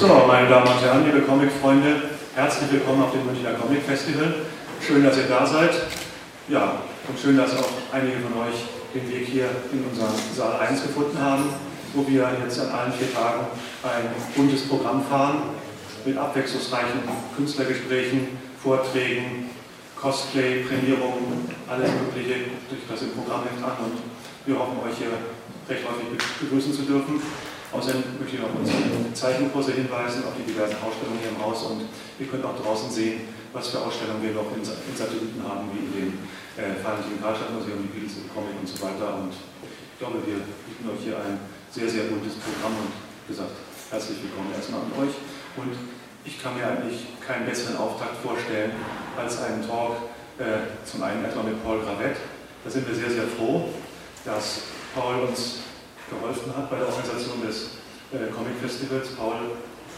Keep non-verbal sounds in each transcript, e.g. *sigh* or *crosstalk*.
So, meine Damen und Herren, liebe Comic-Freunde, herzlich willkommen auf dem Münchner Comic Festival. Schön, dass ihr da seid. Ja, und schön, dass auch einige von euch den Weg hier in unseren Saal 1 gefunden haben, wo wir jetzt an allen vier Tagen ein buntes Programm fahren mit abwechslungsreichen Künstlergesprächen, Vorträgen, Cosplay, Prämierungen, alles Mögliche durch das im Programmheft an und wir hoffen, euch hier recht häufig begrüßen zu dürfen. Außerdem möchte ich noch unsere Zeichenkurse hinweisen, auf die diversen Ausstellungen hier im Haus und ihr könnt auch draußen sehen, was für Ausstellungen wir noch in, Satelliten haben, wie in dem äh, Valentin Karlstadt-Museum, die Beatles im Comic und so weiter. Und ich glaube, wir bieten euch hier ein sehr, sehr buntes Programm und wie gesagt, herzlich willkommen erstmal an euch. Und ich kann mir eigentlich keinen besseren Auftakt vorstellen als einen Talk äh, zum einen etwa mit Paul Gravett. Da sind wir sehr, sehr froh, dass Paul uns geholfen hat bei der Organisation des äh, Comic Festivals. Paul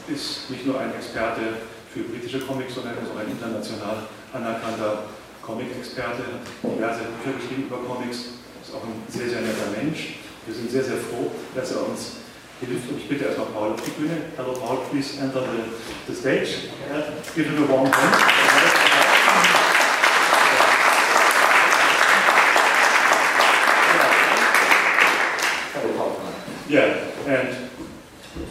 ist nicht nur ein Experte für britische Comics, sondern ist auch ein international anerkannter Comic-Experte, diverse Bücher geschrieben über Comics, ist auch ein sehr, sehr netter Mensch. Wir sind sehr, sehr froh, dass er uns hilft. Und ich bitte erstmal Paul auf die Bühne. Hello Paul, please enter the, the stage. Give him a warm hand. Yeah, and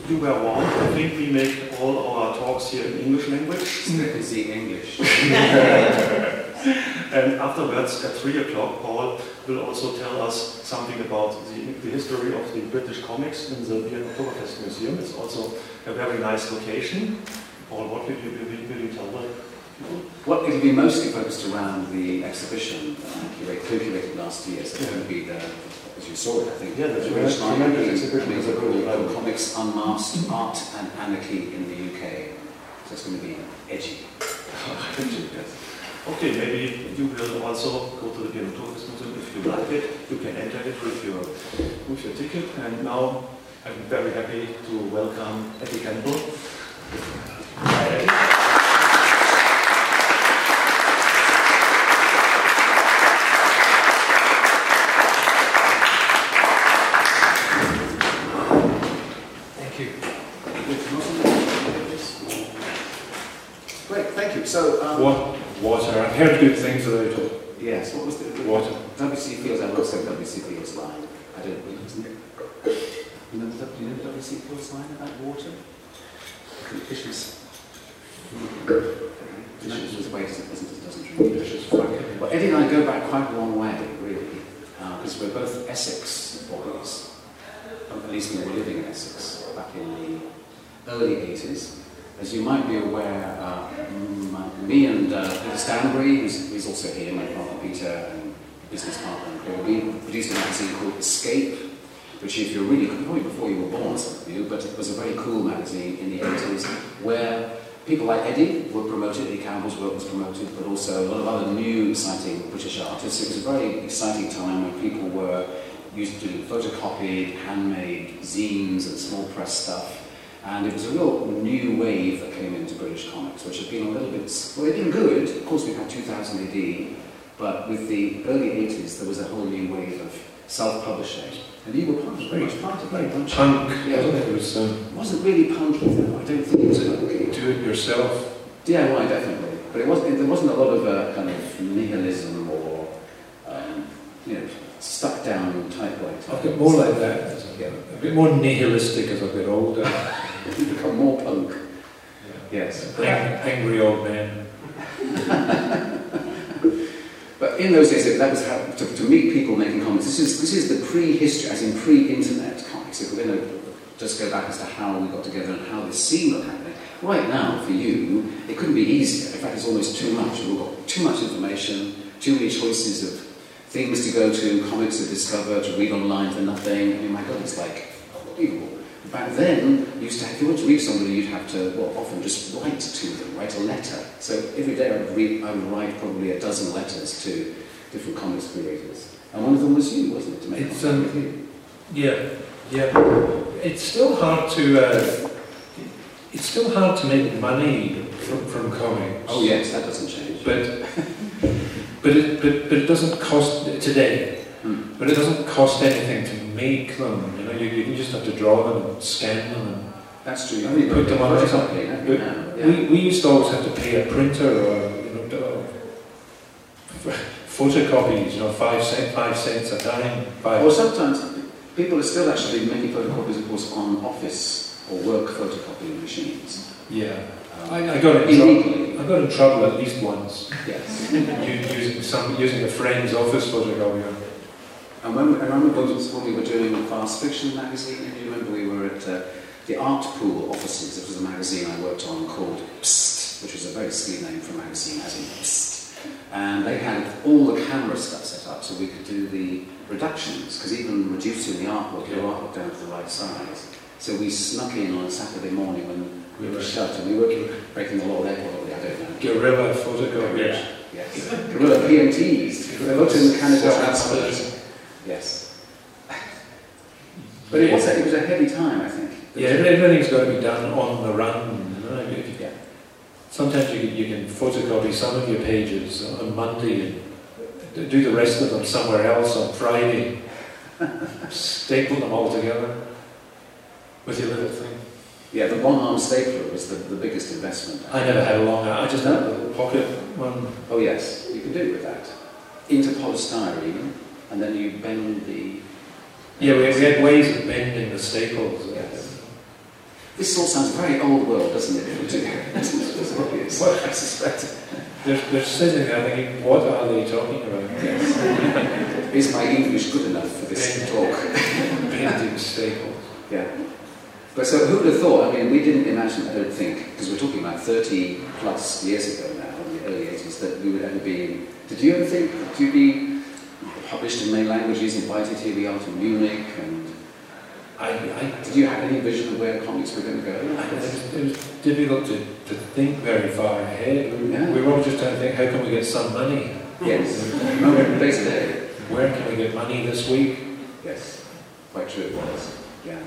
you were warned. I think we make all our talks here in English language. Snippy English. *laughs* and afterwards, at 3 o'clock, Paul will also tell us something about the, the history of the British comics in the Vienna Oktoberfest Museum. It's also a very nice location. Paul, what will you, will, will you tell the people? Well, it'll be mostly focused around the exhibition that I curated last year. So it's Yeah. going to be the, you saw it, I think, Yeah, the the tremendous- British Library, tremendous exhibition. and it's called Comics Unmasked, Art and Anarchy in the UK. So it's going to be edgy. *laughs* Okay, maybe you will also go to the Oktoberfest Museum if you like it. You can enter it with your, with your ticket. And now I'm very happy to welcome Eddie Campbell. Hi, Eddie. Thank you. Great, thank you. So, um, Wa- Water. I've heard good things about it. yes, what was the, the Water. WC Fields, I WC Fields line. I don't know, isn't it? You know, the- do you know the WC Fields line about water? Fishes. Fishes was waste, it doesn't, it doesn't drink. Fishes. Well, Eddie and I go back quite a long way, really, because we're both Essex boys. At least we were living in Essex back in the early 80s. As you might be aware, uh, my- me and uh, Peter Stanbury, who's, who's also here, my partner Peter business partner Kobe, produced a magazine called Escape, which if you're really, probably before you were born, some of you, but it was a very cool magazine in the 80s where people like Eddie were promoted, Eddie Campbell's work was promoted, but also a lot of other new exciting British artists. It was a very exciting time when people were used to do photocopied, handmade zines and small press stuff. And it was a real new wave that came into British comics, which had been a little bit, well, they'd been good. Of course, we had 2000 AD, but with the early 80s, there was a whole new wave of self-publishing. And you were part, of, very much part of that, weren't you? Punk. Yeah. it? It was um, It wasn't really punky though, I don't think it was punky. do it yourself. DIY definitely, but it wasn't, there wasn't a lot of uh, kind of nihilism or, um, you know, stuck down typewriter. I've got more like that as I get a bit more nihilistic as I get older. *laughs* You become more punk. Yes. Ang- angry old men. *laughs* In those days, that was how, to, to meet people making comics. This is, this is the pre-history, as in pre-internet comics. If we're going to just go back as to how we got together and how this scene was happening. Right now, for you, it couldn't be easier. In fact, it's almost too much. We've got too much information, too many choices of things to go to, comics to discover, to read online for nothing. I mean, my God, it's like unbelievable. Back then, you used to if you wanted to read somebody, you'd have to, well, often just write to them, write a letter. So every day I'd, read, I would write probably a dozen letters to different comics creators. And one of them was you, wasn't it, to make It's, um, with you? Yeah, yeah. It's still hard to. Uh, it's still hard to make money from, from comics. Oh yes, that doesn't change. But but it but, but it doesn't cost today. Hmm. But it doesn't cost anything to make them. You know, you, you just have to draw them and scan them and That's true. You Put them on photocopy, something. don't you? But now? Yeah. We, we used to always have to pay a printer or, you know, photocopies, you know, five, cent, five cents a time. Five. Well, sometimes people are still actually making photocopies, of course, on office or work photocopying machines. Yeah. Um, I, I got in trouble. illegally. I got in trouble at least once Yes. *laughs* using some using a friend's office photocopier. And when, I remember when we were doing a fast fiction magazine, and you remember we were at uh, the Art Pool offices. It was a magazine I worked on called Psst, which was a very silly name for a magazine, as in Psst. And they had all the camera stuff set up so we could do the reductions, because even reducing the artwork, your artwork down to the right size. So we snuck in on a Saturday morning when we We were shut, and we were breaking the law there probably, I don't know. guerrilla photocopiers. Yes. Guerrilla PMTs, photomechanical transfers. Self-made. Yes. *laughs* But it was, a, it was a heavy time, I think. Yeah, everything's got to be done on the run. You know? You- Yeah. Sometimes you, you can photocopy some of your pages on Monday and do the rest of them somewhere else on Friday. *laughs* Staple them all together with your little thing. Yeah, the one-arm stapler was the, the biggest investment. I never had a long arm, I just had a little pocket one. Oh yes, you can do it with that. Into polystyrene, and then you bend the... Yeah, we, we had ways of bending the staples. Yes. This all sounds very old world, doesn't it? *laughs* It's obvious, I suspect. They're, they're sitting there thinking, what are they talking about? Yes. Is my English good enough for this talk? *laughs* Bending staples. Yeah. But so who would have thought? I mean, we didn't imagine, I don't think, because we're talking about 30 plus years ago now, in the early 80s, that we would ever be in. Did you ever think that you'd be published in many languages, invited here we are to Munich, and I, I, did you have any vision of where comics were going to go? it, was, it was difficult to, to think very far ahead. We, Yeah. we were all just trying to think, how can we get some money? Yes. *laughs* To day. Where can we get money this week? Yes. Quite true it was. Yeah.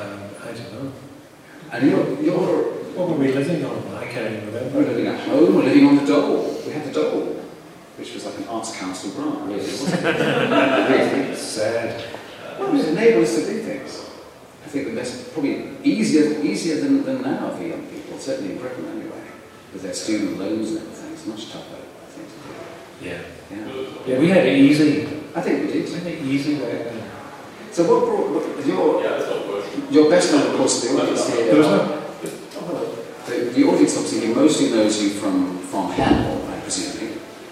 Um, I don't know. And you're, you're, What were we living on? I can't even remember. we're remember. living at home, we're living on the dole. We had the dole, which was like an arts council grant, really, wasn't it? really. It's sad. Well, it enables us to do things. I think that's probably easier easier than, than now for young people, certainly in Britain anyway, with their student loans and everything. It's much tougher, I think, to Yeah. do. Yeah. Yeah, we had it easy. I think we We did. had it easy back then. So what brought what, your your best known, of course, the audience here. There was no, The, the audience obviously most knows you from from Hell,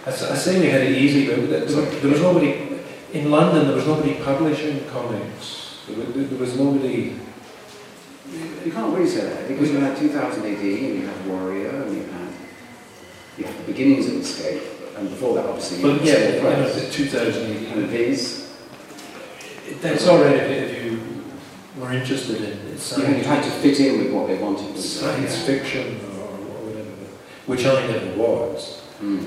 I presume. I, s- I say we had it easy, but there, there was- nobody, in London there was nobody publishing comics. There was, there was nobody, You can't really say that because you had 2000 AD and you had Warrior and you had you had the beginnings of Escape, and before that, obviously, you but yeah, Small you know, Press. the 2008. and Viz. That's all right if, you were interested in it. It's You had, you had science, to fit in with what they wanted. science Yeah. fiction or whatever, which I never was. Mm.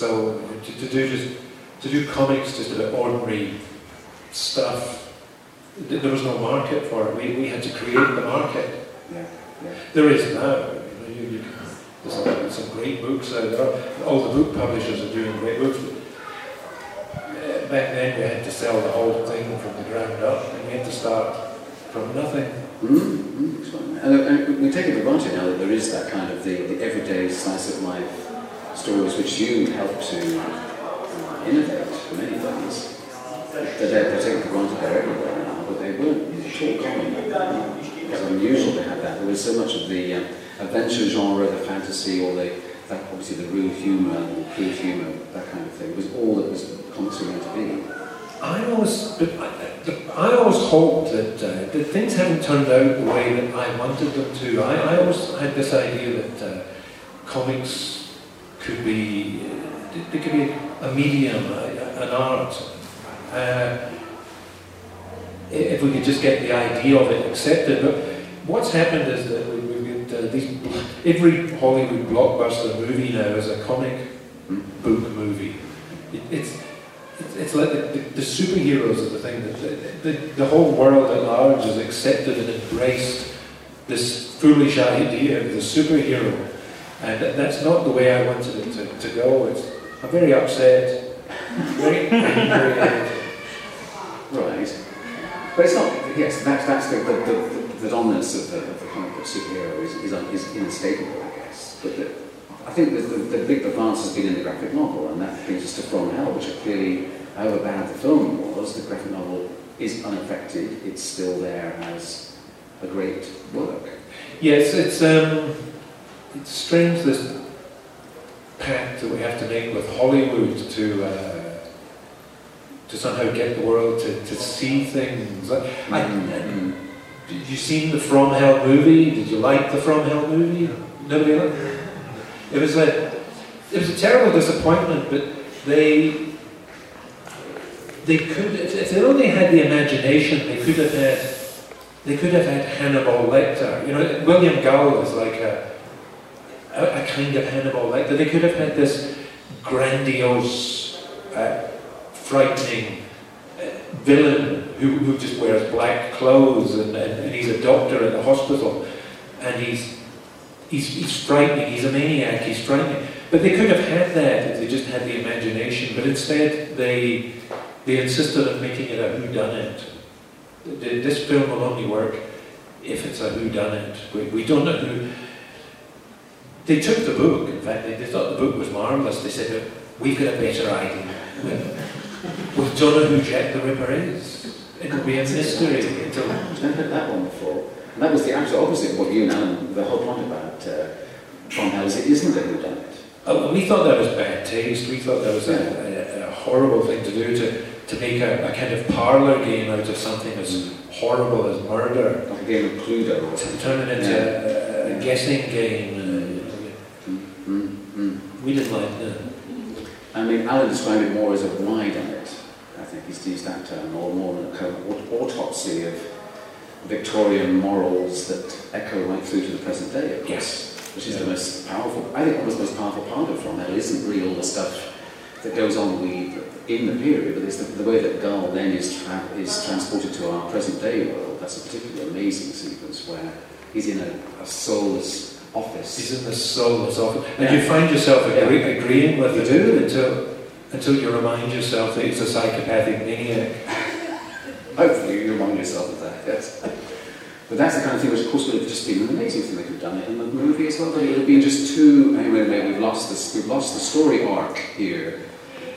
So to, to do just to do comics just about ordinary stuff, there was no market for it. We, we had to create the market. Yeah, yeah. There is now. You know, you, you can, there's some, great books out there. All the book publishers are doing great books. Uh, back then we had to sell the whole thing from the ground up, and we had to start from nothing. Mm, mm, and, and we take advantage now that there is that kind of the, the everyday slice of life stories which you help to uh, innovate for many things. That they're, for granted they're everywhere now, but they weren't all common. It was unusual to have that. There was so much of the uh, adventure genre, the fantasy, or the that obviously the real humour, the crude humour, that kind of thing, was all that was comics meant to be. I always, I, I always hoped that, uh, that things hadn't turned out the way that I wanted them to. I, I always had this idea that uh, comics could be, uh, they could be a medium, an art. Uh, if we could just get the idea of it accepted. But what's happened is that we, we get, uh, these, every Hollywood blockbuster movie now is a comic book movie. It, it's it's, like the, the, the superheroes are the thing that the, the whole world at large has accepted and embraced this foolish idea of the superhero, and that- that's not the way I wanted it to, to go. It's, I'm very upset, very. Right. But it's not, yes, that's, that's the, the, the, the dominance of the, of the comic book superhero is, is, is inescapable, I guess. But the, I think the, the, the big advance has been in the graphic novel, and that brings us to From Hell, which clearly, however bad the film was, the graphic novel is unaffected. It's still there as a great work. Yes, it's um, it's strange this pact that we have to make with Hollywood to uh, to somehow get the world to, to see things. I, Mm. did you seen the From Hell movie? Did you like the From Hell movie? Nobody liked it. It was a it was a terrible disappointment, but they they could if they only had the imagination, they could have had they could have had Hannibal Lecter. You know, William Gull is like a a, a kind of Hannibal Lecter. They could have had this grandiose, uh, frightening uh, villain who, who just wears black clothes and, and, and he's a doctor at the hospital and he's, he's, he's frightening, he's a maniac, he's frightening. But they could have had that if they just had the imagination, but instead they, they insisted on making it a whodunit. Th- This film will only work if it's a whodunit. We, we don't know who. They took the book, in fact, they, they thought the book was marvellous. They said, We've got a better idea. Don't know who Jack the Ripper is. It'll be a mystery until. I've never heard that one before. And that was the absolute opposite of what you and Alan, the whole point about uh, From Hell is it isn't a whodunit. Oh, we thought that was bad taste. We thought that was a, a, a horrible thing to do to, to make a, a kind of parlour game out of something as horrible as murder. Like a game of Cluedo or To turn it into a, a guessing game. We didn't like that. I mean, Alan described it more as a whydunit. I think he's used that term, or more than a kind of autopsy of Victorian morals that echo right through to the present day, of course. Yes. Which is Yeah. the most powerful, I think almost the most powerful part of From Hell isn't really all the stuff that goes on we, in the period, but it's the, the way that Gull then is, tra- is transported to our present day world. That's a particularly amazing sequence where he's in a, a soulless office. He's in the soulless office. And Yeah. you find yourself agree, agreeing with You it do. until, until you remind yourself that he's a psychopathic maniac. *laughs* Hopefully you remind yourself of that, yes. But that's the kind of thing which, of course, would have just been an amazing thing they could have done it in the movie as well. But it would have been just too. Anyway, we've lost this. We've lost the story arc here,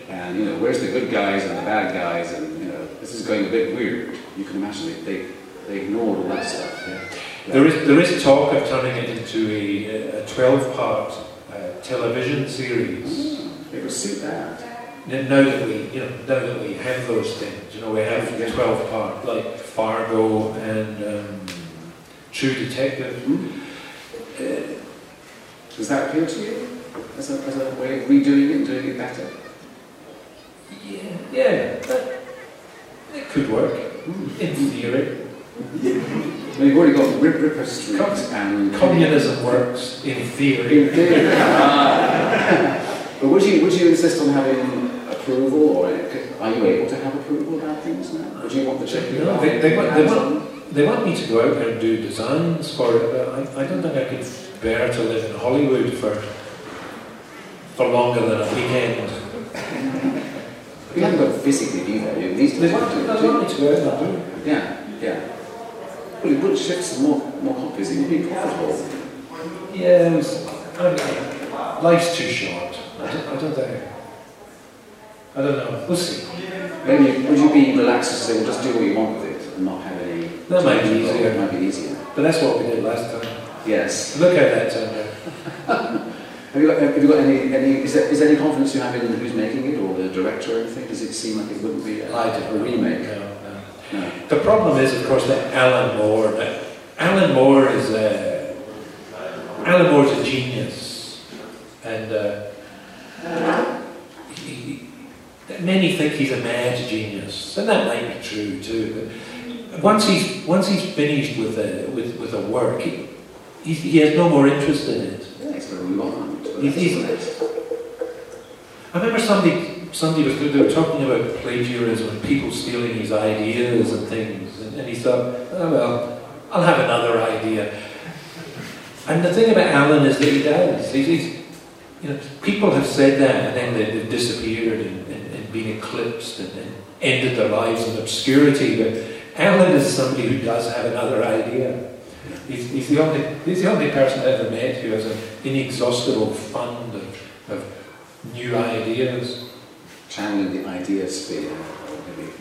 and you know, where's the good guys and the bad guys, and you know, this is going a bit weird. You can imagine they they, they ignored all that stuff. Yeah. There is, there is talk of turning it into a, a 12 part uh, television series. Mm, It would suit that. Now that we, you know, now that we have those things, you know, we have Yeah. 12 part, like Fargo and um, True Detective. Mm. Uh, Does that appeal to you as a, as a way of redoing it and doing it better? yeah, yeah, that, it could work, Mm. in theory. Well, you've already got Rip Ripper Street and Communism works in theory. In theory. Ah. but would you would you insist on having approval, or are you able to have approval about things now? Would you want the check? No, they, they, want, they, want, they want me to go out and do designs for it, but I, I don't think I could bear to live in Hollywood for for longer than a weekend. You haven't got to physically there. You, these They days, want, you they do. want me to go out and do. Yeah, yeah. Well, it would ship some more more copies. It would be profitable. Yeah, was, I, life's too short. I don't, I don't think. I don't know. We'll see. Maybe would you be relaxed to say, well, just do what you want with it and not have any? That might be easier. It might be easier. But that's what we did last time. Yes. Look at that turned. Have you got, have you got any, any is, there, is there any confidence you have in who's making it or the director or anything? Does it seem like it wouldn't be a, I a don't remake? No. The problem is, of course, that Alan Moore. That Alan Moore is a Alan Moore's a genius, and uh, he, many think he's a mad genius, and that might be true too. But once he's once he's finished with a with, with a work, he, he, he has no more interest in it. Yeah, it's got to. But He's- that's he's- all right. I remember somebody, somebody was they were talking about plagiarism and people stealing his ideas and things, and, and he thought, oh well, I'll have another idea. And the thing about Alan is that he does. He's, he's, you know, people have said that and then they, they've disappeared and, and, and been eclipsed and, and ended their lives in obscurity. But Alan is somebody who does have another idea. He's, he's, the only, he's the only person I've ever met who has an inexhaustible fund of, of new ideas. Channeling the idea sphere, or maybe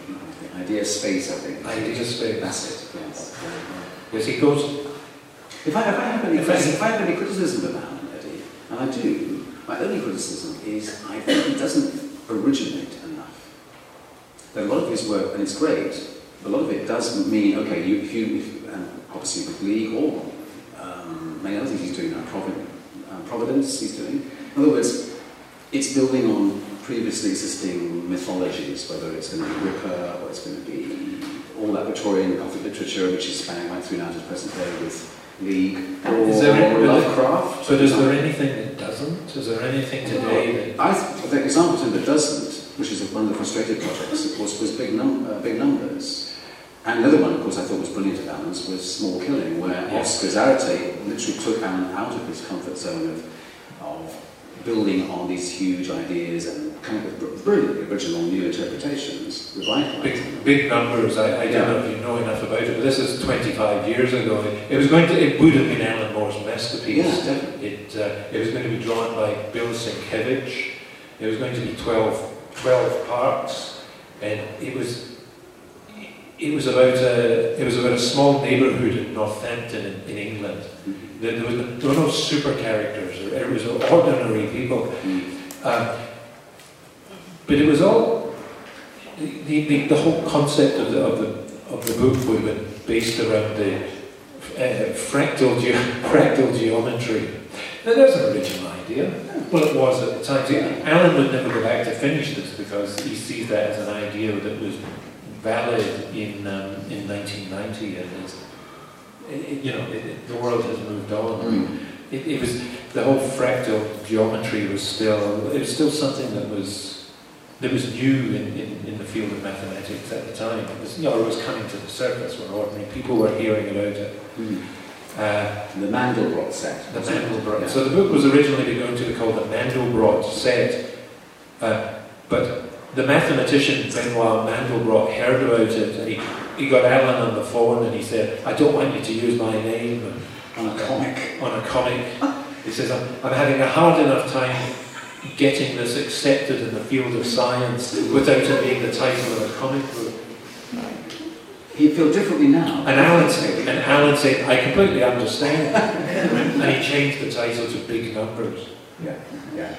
the idea space, I think. Idea space. That's it, yes. Yes, he goes, If I, if I have any If if I have any criticism of Alan Eddie, and I do, my only criticism is I think he doesn't originate enough. That a lot of his work, and it's great, but a lot of it does mean, okay, you, if you, if, and obviously with League or um, many other things he's doing now, Provid, um, Providence he's doing. In other words, it's building on previously existing mythologies, whether it's going to be Ripper or it's going to be all that Victorian Gothic literature, which is spanning right through now to the present day with League or Is there any- Lovecraft. but is there anything that doesn't? Is there anything today that... I th- the example that doesn't, which is one of the frustrated projects, of course, was big, num- uh, big numbers. And another one, of course, I thought was brilliant of Alan's was Small Killing, where Yeah. Oscar Zarate literally took Alan out of his comfort zone of, of building on these huge ideas and coming up with br- brilliant original new interpretations. Big, big numbers, I, I don't know if you know enough about it, but this is 25 years ago. It was going to, it would have been Alan Moore's masterpiece. Yeah. It, uh, it was going to be drawn by Bill Sienkiewicz. It was going to be 12, 12 parts, and it was it was about a it was about a small neighbourhood in Northampton in, in England. There, there, was, there were no super characters. It was ordinary people. Mm. Um, but it was all the, the, the, whole concept of the, of the of the book would have been based around the uh, fractal ge- *laughs* fractal geometry. Now there's an original idea. Well, it was at the time. See, Alan would never go back to finish this because he sees that as an idea that was valid in um, in 1990, and it's, it, you know it, it, the world has moved on. Mm. It, it was the whole fractal geometry was still it was still something that was that was new in, in, in the field of mathematics at the time. It was you know it was coming to the surface when ordinary people were hearing about it. Mm. Uh, The Mandelbrot set. the? Mandelbrot. Yeah. So the book was originally going to be called the Mandelbrot set, uh, but the mathematician Benoit Mandelbrot heard about it and he, he got Alan on the phone and he said, "I don't want you to use my name." On a comic. on a comic. He says, I'm, I'm having a hard enough time getting this accepted in the field of science without it being the title of a comic book. He'd feel differently now. And Alan, said- and Alan said, I completely understand. and he changed the title to Big Numbers. Yeah, yeah.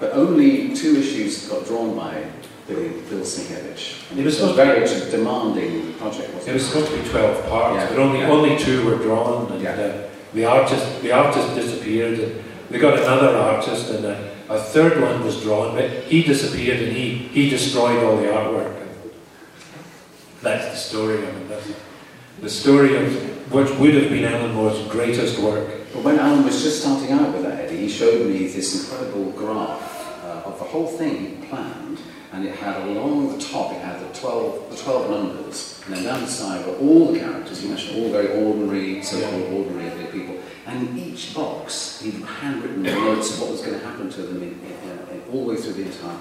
But only two issues got drawn by Billy, Bill Sienkiewicz. And It was a very demanding project, wasn't It was supposed to be 12 parts, Yeah, but only, yeah. only two were drawn. And Yeah. uh, the, artist, the artist disappeared. And they got another artist, and a, a third one was drawn, but he disappeared and he, he destroyed all the artwork. That's the story of it. That's the story of what would have been Alan Moore's greatest work. But when Alan was just starting out with that, Eddie, he showed me this incredible graph uh, the whole thing he planned, and it had along the top, it had the 12, the 12 numbers, and then down the side were all the characters, you mentioned all very ordinary, so-called ordinary people, and in each box, he'd handwritten notes of what was going to happen to them in, in, in, all the way through the entire,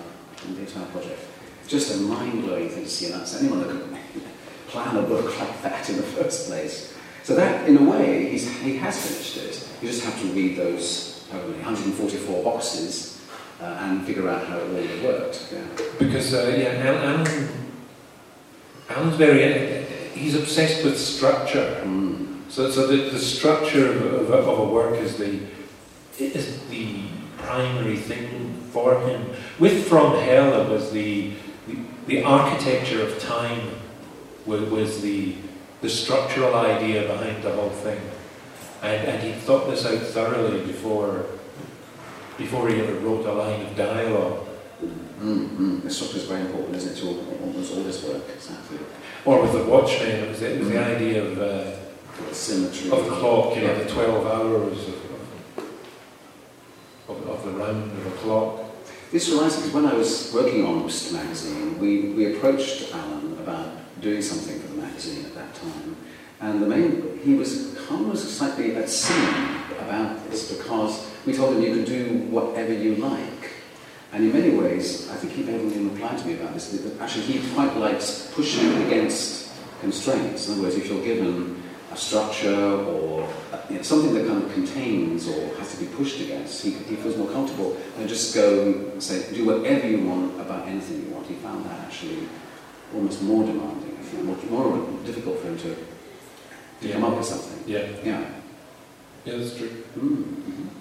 the entire project. Just a mind-blowing thing to see, and that's anyone that could *laughs* plan a book like that in the first place. So that, in a way, he's, he has finished it. You just have to read those probably 144 boxes uh, and figure out how it all worked. Yeah. Because, uh, yeah, Alan, Alan's very, he's obsessed with structure. Mm. So, so the, the structure of, of, of a work is the, is the primary thing for him. With From Hell, it was the, the, the architecture of time was, was the, the structural idea behind the whole thing. And, and he thought this out thoroughly before, before he ever wrote a line of dialogue. Mm, mm. The structure is very important, isn't it, to all, almost all this work, exactly. Or with the Watchmen, it was, it was the idea of, uh, The symmetry. of the clock, you know, Yeah. the 12 hours of, of, of the round of a clock. This reminds me, because when I was working on Mr. Magazine, we, we approached Alan about doing something for the magazine at that time. And the main, he was almost slightly at sea about this because we told him you can do whatever you like. And in many ways, I think he made even reply to me about this, that actually he quite likes pushing against constraints. In other words, if you're given a structure or you know, something that kind of contains or has to be pushed against. He, he feels more comfortable and just go and say, do whatever you want about anything you want. He found that actually almost more demanding, more, more difficult for him to, to Yeah. come up with something. Yeah, Yeah. yeah, that's true. Mm-hmm.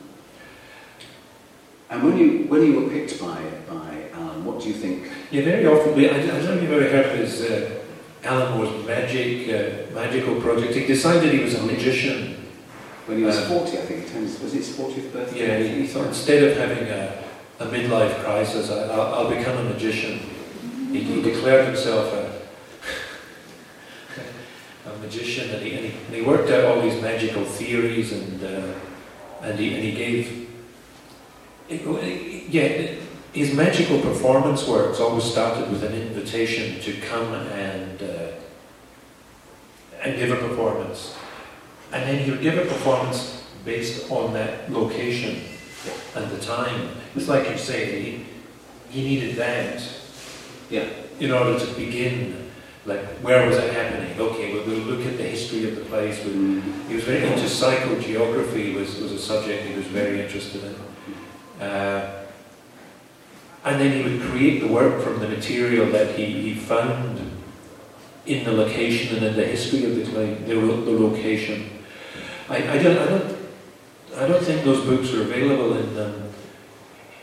And when you when you were picked by by Alan, what do you think? Yeah, very often, we- I, I don't know if you've ever heard of his uh, Alan Moore's magic, uh, magical project. He decided he was a magician. When he was Uh, forty, I think turns was his fortieth birthday? Yeah, he, he thought instead of having a, a midlife crisis, I, I'll, I'll become a magician. He, he declared himself a, *laughs* a magician, and he, and, he, and he worked out all these magical theories, and uh, and he and he gave. It- yeah, his magical performance works always started with an invitation to come and uh, and give a performance, and then he would give a performance based on that location and the time. It's like you say, he, he needed that Yeah. in order to begin. Like, where was it happening? Okay, well, we'll look at the history of the place. We'll, Mm. he was very into psychogeography, was, was a subject he was very interested in. Uh, and then he would create the work from the material that he, he found in the location and in the history of the, the, the location. I, I, don't, I, don't, I don't think those books are available in. Um,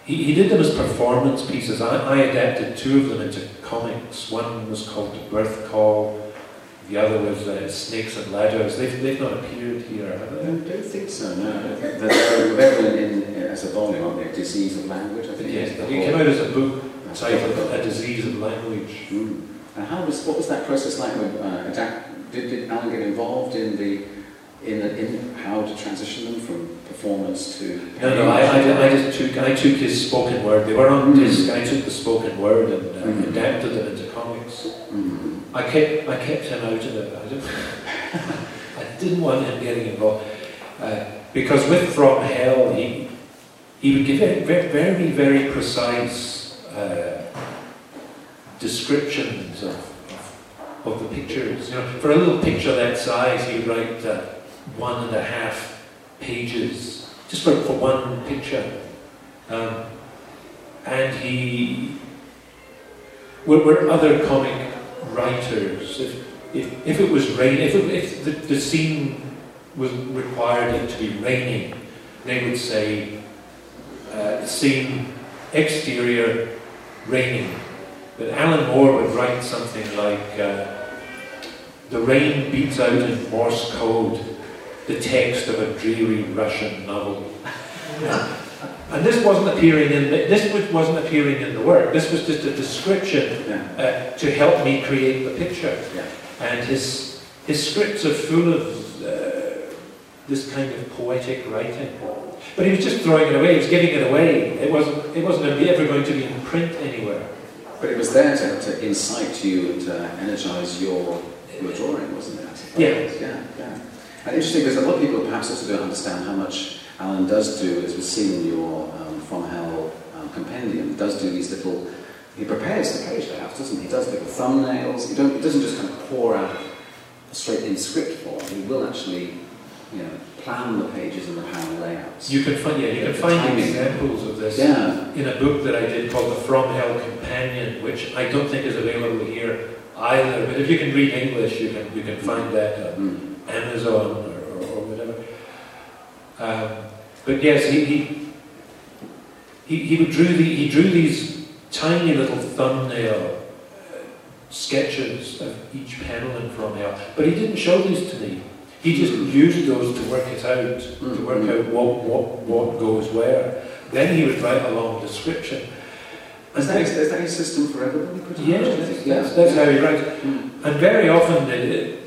he, he did them as performance pieces. I, I adapted two of them into comics. One was called Birth Caul, the other was uh, Snakes and Ladders. They've, they've not appeared here, have I they? don't, don't think so. No, they're, available in, as a volume, aren't they? Disease of language, I think. Yes, the it came out as a book titled. A Disease of Language. Mm. And how was what was that process like? With, uh, adapt, did, did Alan get involved in the in, in how to transition them from performance to? No, no, I, I, I just took I took his spoken word. They were on Mm. disc. I took the spoken word and uh, Mm. adapted it into comics. Mm. I kept I kept him out of it. I, didn't, *laughs* I didn't want him getting involved uh, because with From Hell he he would give very very, very precise uh, descriptions of, of, of the pictures. You know, for a little picture that size, he would write uh, one and a half pages just for, for one picture. Um, and he, where, where other comic writers, if, if, if it was rain, if, it, if the, the scene was required it to be raining, they would say, uh, scene exterior raining. But Alan Moore would write something like, uh, the rain beats out in Morse code the text of a dreary Russian novel. *laughs* And this wasn't appearing in the, this was- wasn't appearing in the work. This was just a description Yeah. uh, to help me create the picture. Yeah. And his his scripts are full of uh, this kind of poetic writing. But he was just throwing it away. He was giving it away. It wasn't. It wasn't ever going to be in print anywhere. But it was there to, to incite you and to energise your your drawing, wasn't it? Yeah. Yeah. Yeah. And interesting because a lot of people perhaps also don't understand how much Alan does do, as we've seen in your um, From Hell um, compendium, does do these little. He prepares the page layouts, doesn't he? He does little thumbnails. He, don't, he doesn't just kind of pour out a straight in script form. He will actually, you know, plan the pages and the panel layouts. You can find. Yeah, you Yeah, can find timing. examples of this yeah. in a book that I did called The From Hell Companion, which I don't think is available here either. But if you can read English, you can you can find that. on Mm. Amazon or, or, or whatever. Um, but yes, he, he, he, he drew the, he drew these tiny little thumbnail uh, sketches of each panel in From Hell, but he didn't show these to me. He just used those to work it out, to work out what, what, what goes where. Then he would write a long description. Is that, is that his system for everybody? Yeah, much, do you that's, that's, that's how he writes. Mm. And very often the,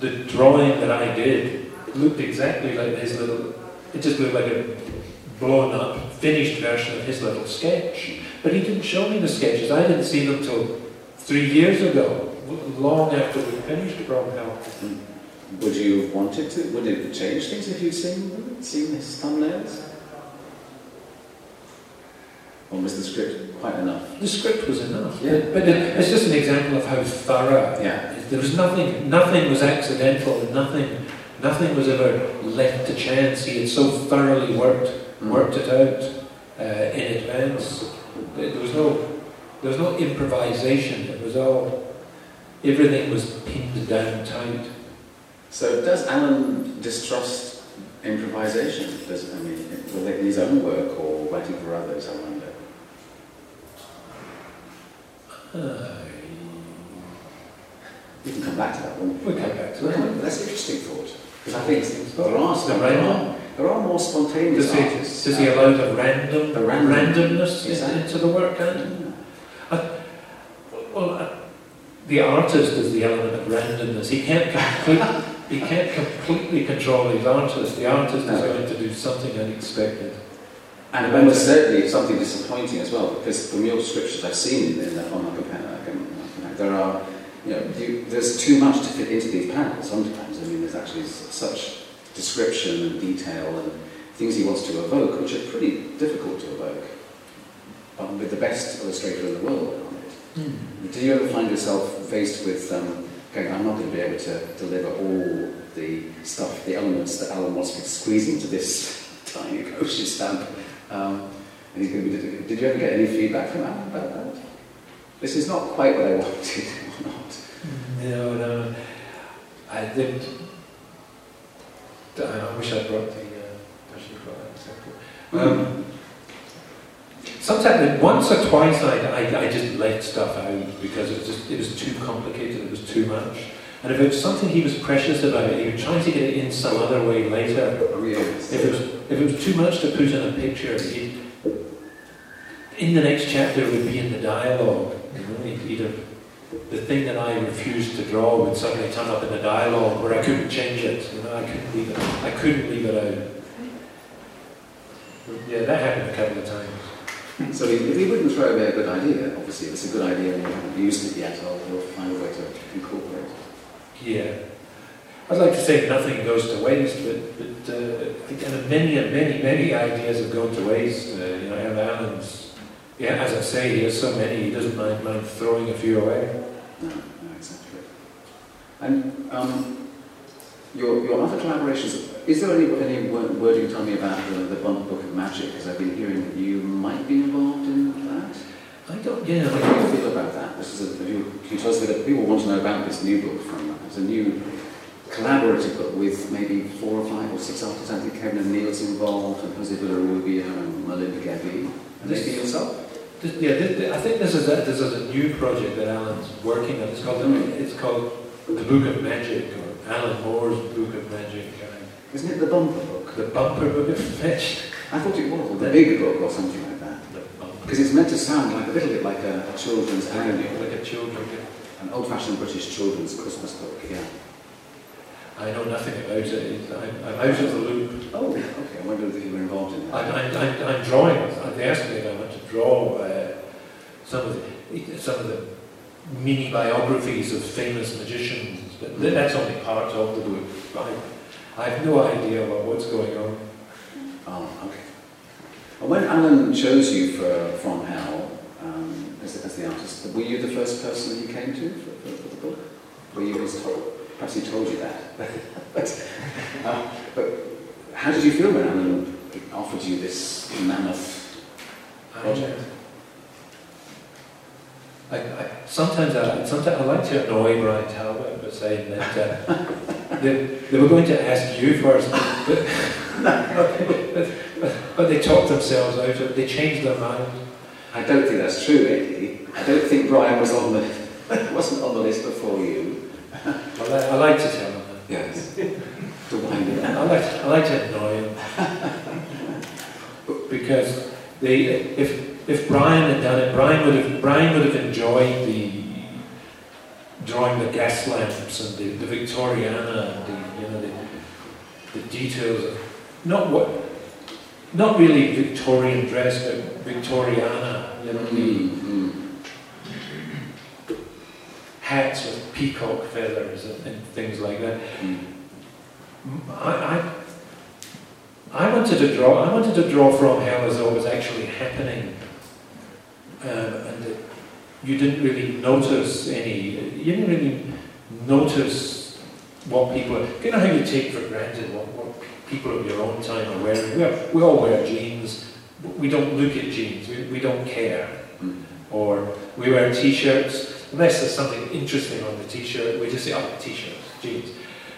the drawing that I did looked exactly like his little, it just looked like a blown up, finished version of his little sketch. But he didn't show me the sketches. I didn't see them till three years ago, long after we finished From Hell. Mm. Would you have wanted to? Would it have changed things if you'd seen them, seen his thumbnails? Or was the script quite enough? The script was enough. Yeah. But it's just an example of how thorough. Yeah. There was nothing, nothing was accidental, and nothing nothing was ever left to chance. He had so thoroughly worked Mm. worked it out uh, in advance. There was no there was no improvisation. It was all everything was pinned down tight. So does Alan distrust improvisation? Does, I mean, whether in his own work or writing for others, I wonder. Uh, We can come back to that one. We'll come back to that. That's an interesting thought. I think there are, there random? there are more spontaneous does he artists. does he allow the random The random. randomness Exactly. into the work? And well, uh, the artist is the element of randomness. He can't complete, *laughs* he can't completely control his artist. The artist is No. going to do something unexpected. And there's certainly something disappointing as well, because from your descriptions I've seen in, the on my panel, there are, you know, you, there's too much to fit into these panels sometimes. There's actually such description and detail and things he wants to evoke, which are pretty difficult to evoke, but with the best illustrator in the world on it. Do you ever find yourself faced with um, going, I'm not going to be able to deliver all the stuff, the elements that Alan wants to squeeze into this *laughs* tiny postage stamp? Um, and he's going to be, did, did you ever get any feedback from Alan about that? This is not quite what I *laughs* wanted, or not. No, no. I did. I I wish I brought the. Uh, brought that example. Um, sometimes, once or twice, I, I, I just let stuff out because it was just it was too complicated. It was too much. And if it was something he was precious about, he would try to get it in some other way later. Yes. If it was if it was too much to put in a picture, he in the next chapter it would be in the dialogue. You know, he'd, he'd have, the thing that I refused to draw would suddenly turn up in the dialogue where I couldn't change it. You know, I couldn't leave it. I couldn't leave it out. Yeah, that happened a couple of times. *laughs* So if he wouldn't throw away a good idea, obviously if it's a good idea and you haven't used it yet, I'll, we'll find a way to incorporate it. Yeah. I'd like to say nothing goes to waste, but, but uh, many, many, many ideas have gone to waste. Uh, you know, Alan Allen's, yeah, as I say, he has so many, he doesn't mind, mind throwing a few away. No, no, exactly. And um, your, your other collaborations, is there any, any word, word you can tell me about the, the Bump Book of Magic? Because I've been hearing that you might be involved in that. I don't, yeah, How do you feel about that? This is a, you, can you tell us bit, people want to know about this new book from, it's a new collaborative book with maybe four or five or six artists. I think Kevin O'Neill's involved, and Jose Villarrubia and Melinda Gebbie, and This- maybe yourself. This, yeah, this, I think this is a, this is a new project that Alan's working on. It's called Mm. it's called the Book of Magic or Alan Moore's Book of Magic. Isn't it the Bumper book? the Bumper Book of Magic. I thought it was, or the Big Book or something like that. Because it's meant to sound like a little bit like a, a children's annual, like a children. an old-fashioned British children's Christmas book. Yeah. I know nothing about it. I'm, I'm out of the loop. Oh, okay. I wondered if you were involved in that. I'm, I'm, I'm drawing. They asked me I want to draw uh, some of the some of the mini biographies of famous magicians, but that's only part of the book. I, I have no idea what, what's going on. Oh, okay. When Alan chose you for From Hell um, as, as the artist, were you the first person that he came to for, for, for the book? Were you his top? Perhaps he told you that. *laughs* but, uh, but how did you feel when Alan offered you this mammoth project? I, I, sometimes I sometimes I like to annoy Bryan Talbot by saying that uh, *laughs* they, they were going to ask you first, but, but, but, but they talked themselves out of it. They changed their mind. I don't think that's true, Eddie. I don't think Bryan was on the *laughs* wasn't on the list before you. I, li- I like to tell them that. Yes. to wind it I like, I like to annoy him. *laughs* because they, if, if Bryan had done it, Bryan would have, Bryan would have enjoyed the drawing the gas lamps and the, the Victoriana and the, you know, the, the details of, not what, not really Victorian dress, but Victoriana, you know, the Mm, hats with peacock feathers and, and things like that. mm, I, I, I wanted to draw. I wanted to draw from hell as though it was actually happening, um, and you didn't really notice any. You didn't really notice what people, you know how you take for granted what, what people of your own time are wearing. We, are, we all wear jeans. We don't look at jeans. We, we don't care. Mm. Or we wear t-shirts. Unless there's something interesting on the t-shirt, we just say, oh, t-shirts, jeans.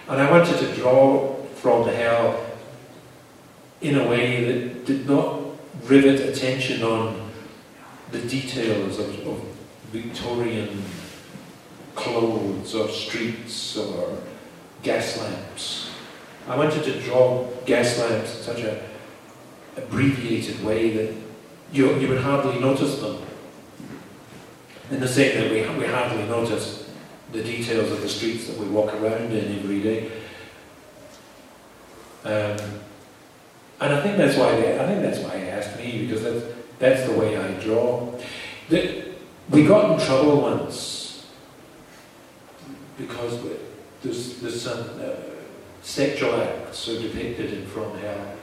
And I wanted to draw from hell in a way that did not rivet attention on the details of, of Victorian clothes or streets or gas lamps. I wanted to draw gas lamps in such an abbreviated way that you, you would hardly notice them. In the same way we, we hardly notice the details of the streets that we walk around in every day. Um, and I think that's why they, I think that's why he asked me because that's that's the way I draw. The, we got in trouble once because there's, there's some uh, sexual acts are depicted in From Hell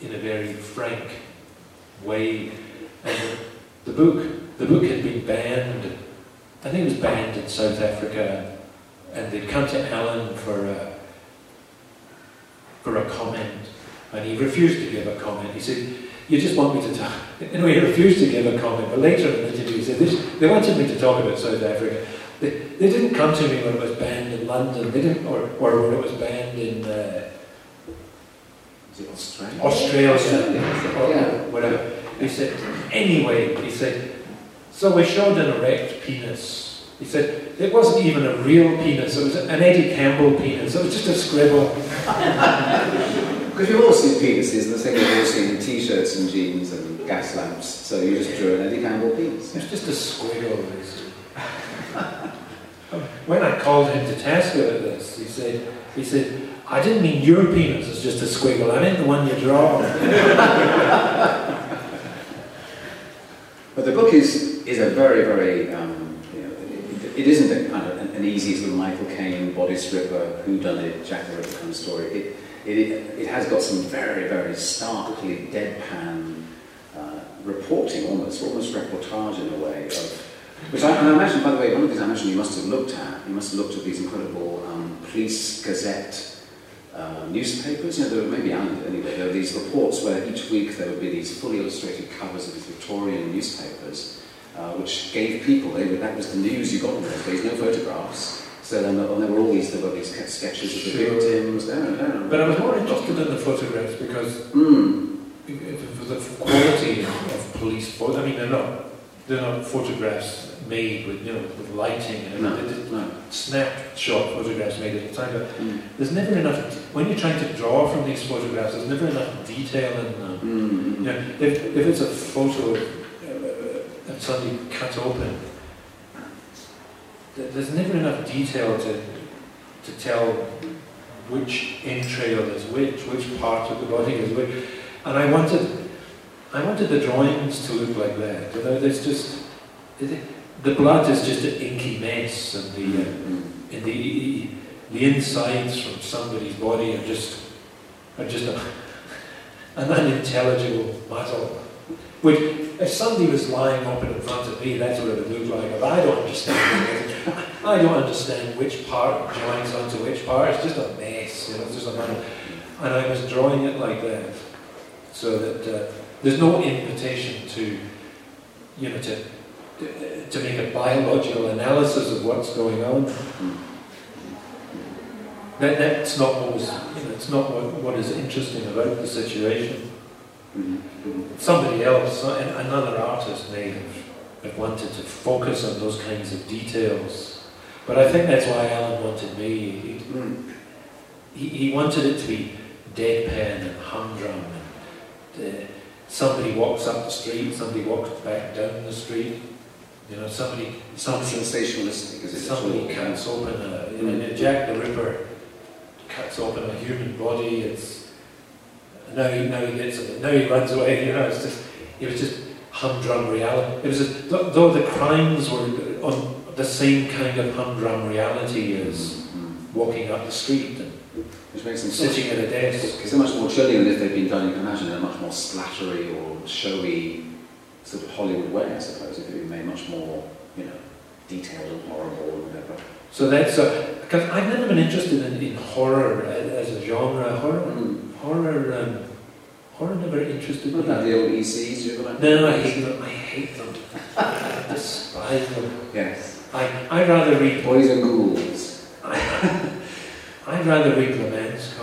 in a very frank way, and the, book the book had been banned. I think it was banned in South Africa, and they'd come to Alan for a, for a comment, and he refused to give a comment. He said, "You just want me to talk." *laughs* Anyway, he refused to give a comment. But later in the interview, he said, this, "They wanted me to talk about South Africa. They, they didn't come to me when it was banned in London. They didn't, or, or when it was banned in." Uh, Australia? Australia, Australia, or yeah. whatever. He said, anyway, he said, so we showed an erect penis. He said, it wasn't even a real penis, it was an Eddie Campbell penis, it was just a scribble. *laughs* Because you've all seen penises, and the same way you've all seen t-shirts and jeans and gas lamps. So you just drew an Eddie Campbell penis. It's just a squiggle. when I called him to task about this, he said, he said, I didn't mean your penis is just a squiggle, I meant the one you draw. But the book is, is a very, very, um, you know, it, it isn't a kind of an, an easy sort of Michael Caine, bodice ripper, whodunit, Jack the Ripper kind of story. It, it, it has got some very, very starkly deadpan uh, reporting, almost, almost reportage in a way, of, which I, I imagine, by the way, one of these I imagine you must have looked at, you must have looked at these incredible um, police gazette uh, newspapers, you know, there were maybe anyway, there were these reports where each week there would be these fully illustrated covers of these Victorian newspapers, uh, which gave people, they, that was the news you got in those days, no photographs. So then and there were all these, there were these sketches of the Sure. victims. No, no, no. But I was more interested in the photographs because Mm. the quality of police photos, I mean, they're not, they're not photographs made with, you know, with lighting and No, no. snapshot photographs made at the time, but Mm. there's never enough, when you're trying to draw from these photographs, there's never enough detail in them. Mm. You know, if, if it's a photo uh, of somebody cut open, there's never enough detail to, to tell which entrail is which, which part of the body is which. And I wanted, I wanted the drawings to look like that. You know, there's just, the blood is just an inky mess, and the, uh, Mm. and the, the insides from somebody's body are just are just a, *laughs* an unintelligible muddle. Which, if somebody was lying open in front of me, that's what it would look like. But I don't understand. I don't understand which part joins onto which part. It's just a mess. You know, it's just a muddle. And I was drawing it like that, so that uh, there's no invitation to, you know, to to make a biological analysis of what's going on. That, that's not what was, you know, it's not what, what is interesting about the situation. Somebody else, another artist may have, have wanted to focus on those kinds of details. But I think that's why Alan wanted me. He, he, wanted it to be deadpan and humdrum. And, uh, somebody walks up the street, somebody walks back down the street. You know, somebody, somebody sensationalistic, is it? Somebody cuts open a, you know, Jack the Ripper cuts open a human body. It's now he now he gets it. Now he runs away. *laughs* You know, it's just it was just humdrum reality. It was just, though the crimes were on the same kind of humdrum reality as walking up the street and Which makes them so much, sitting at a desk. because they're much more chilling than if they'd been done, you can imagine, in a much more splattery or showy sort of Hollywood way, I suppose, if it had been made much more, you know, detailed and horrible and whatever. So that's because I've never been interested in, in horror as a genre. Horror, Mm. Horror, um, horror never interested me. about the old ECs? You? No, I hate them. I hate them. I despise them. Yes. I I rather read. Boys and ghouls. I'd rather read *laughs* comics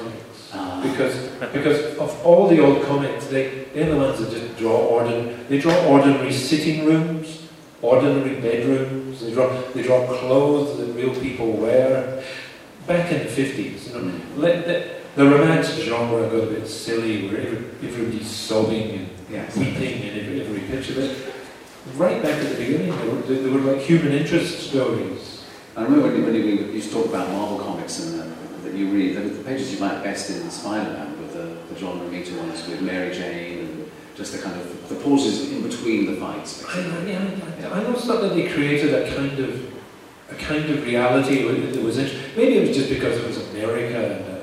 Ah. because because of all the old comics, they they're the ones that just draw ordinary. They draw ordinary sitting rooms, ordinary bedrooms. They draw they draw clothes that real people wear. Back in the fifties, you know, Mm. let the, the romance genre got a bit silly, where every, everybody's sobbing and Yes. weeping in every, every picture. But right back at the beginning, there were, there were like human interest stories. I remember when when you used to talk about Marvel comics and uh, that you read, the, the pages you liked best in Spider-Man were the, the John Romita ones with Mary Jane and just the kind of the pauses in between the fights. I, I, yeah, I, I always thought that they created a kind of a kind of reality that was int- maybe it was just because it was America and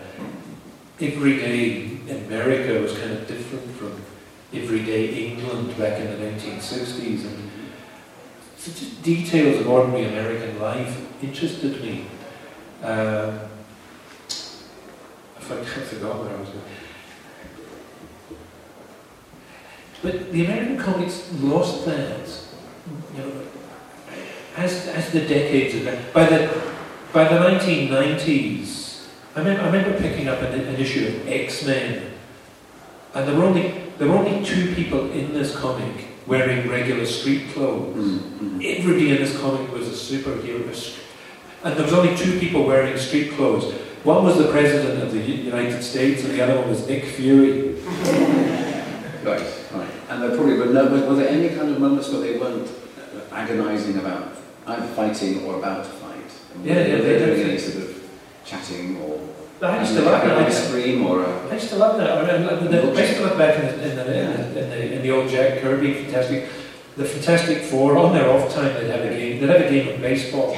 uh, everyday America was kind of different from everyday England back in the 1960s and just details of ordinary American life interested me. Um, I forgot, where I was going. But the American comics lost that. You know, as, as the decades have by the by the 1990s, I remember, I remember picking up an, an issue of X Men, and there were only there were only two people in this comic wearing regular street clothes. Mm, mm. Everybody in this comic was a superhero, and there was only two people wearing street clothes. One was the president of the United States, and the other one was Nick Fury. *laughs* Right, right. And there probably were no, were, there any kind of moments where they weren't agonising about either fighting or about to fight? And Yeah, yeah, they they- any sort of chatting or I used to having love a that. big scream or a... I used to love that. I, mean, I, the, I used to look back in the, in, the, in, the, in, the, in the old Jack Kirby Fantastic, the Fantastic Four. On their off time, they'd have a game. They'd have a game of baseball,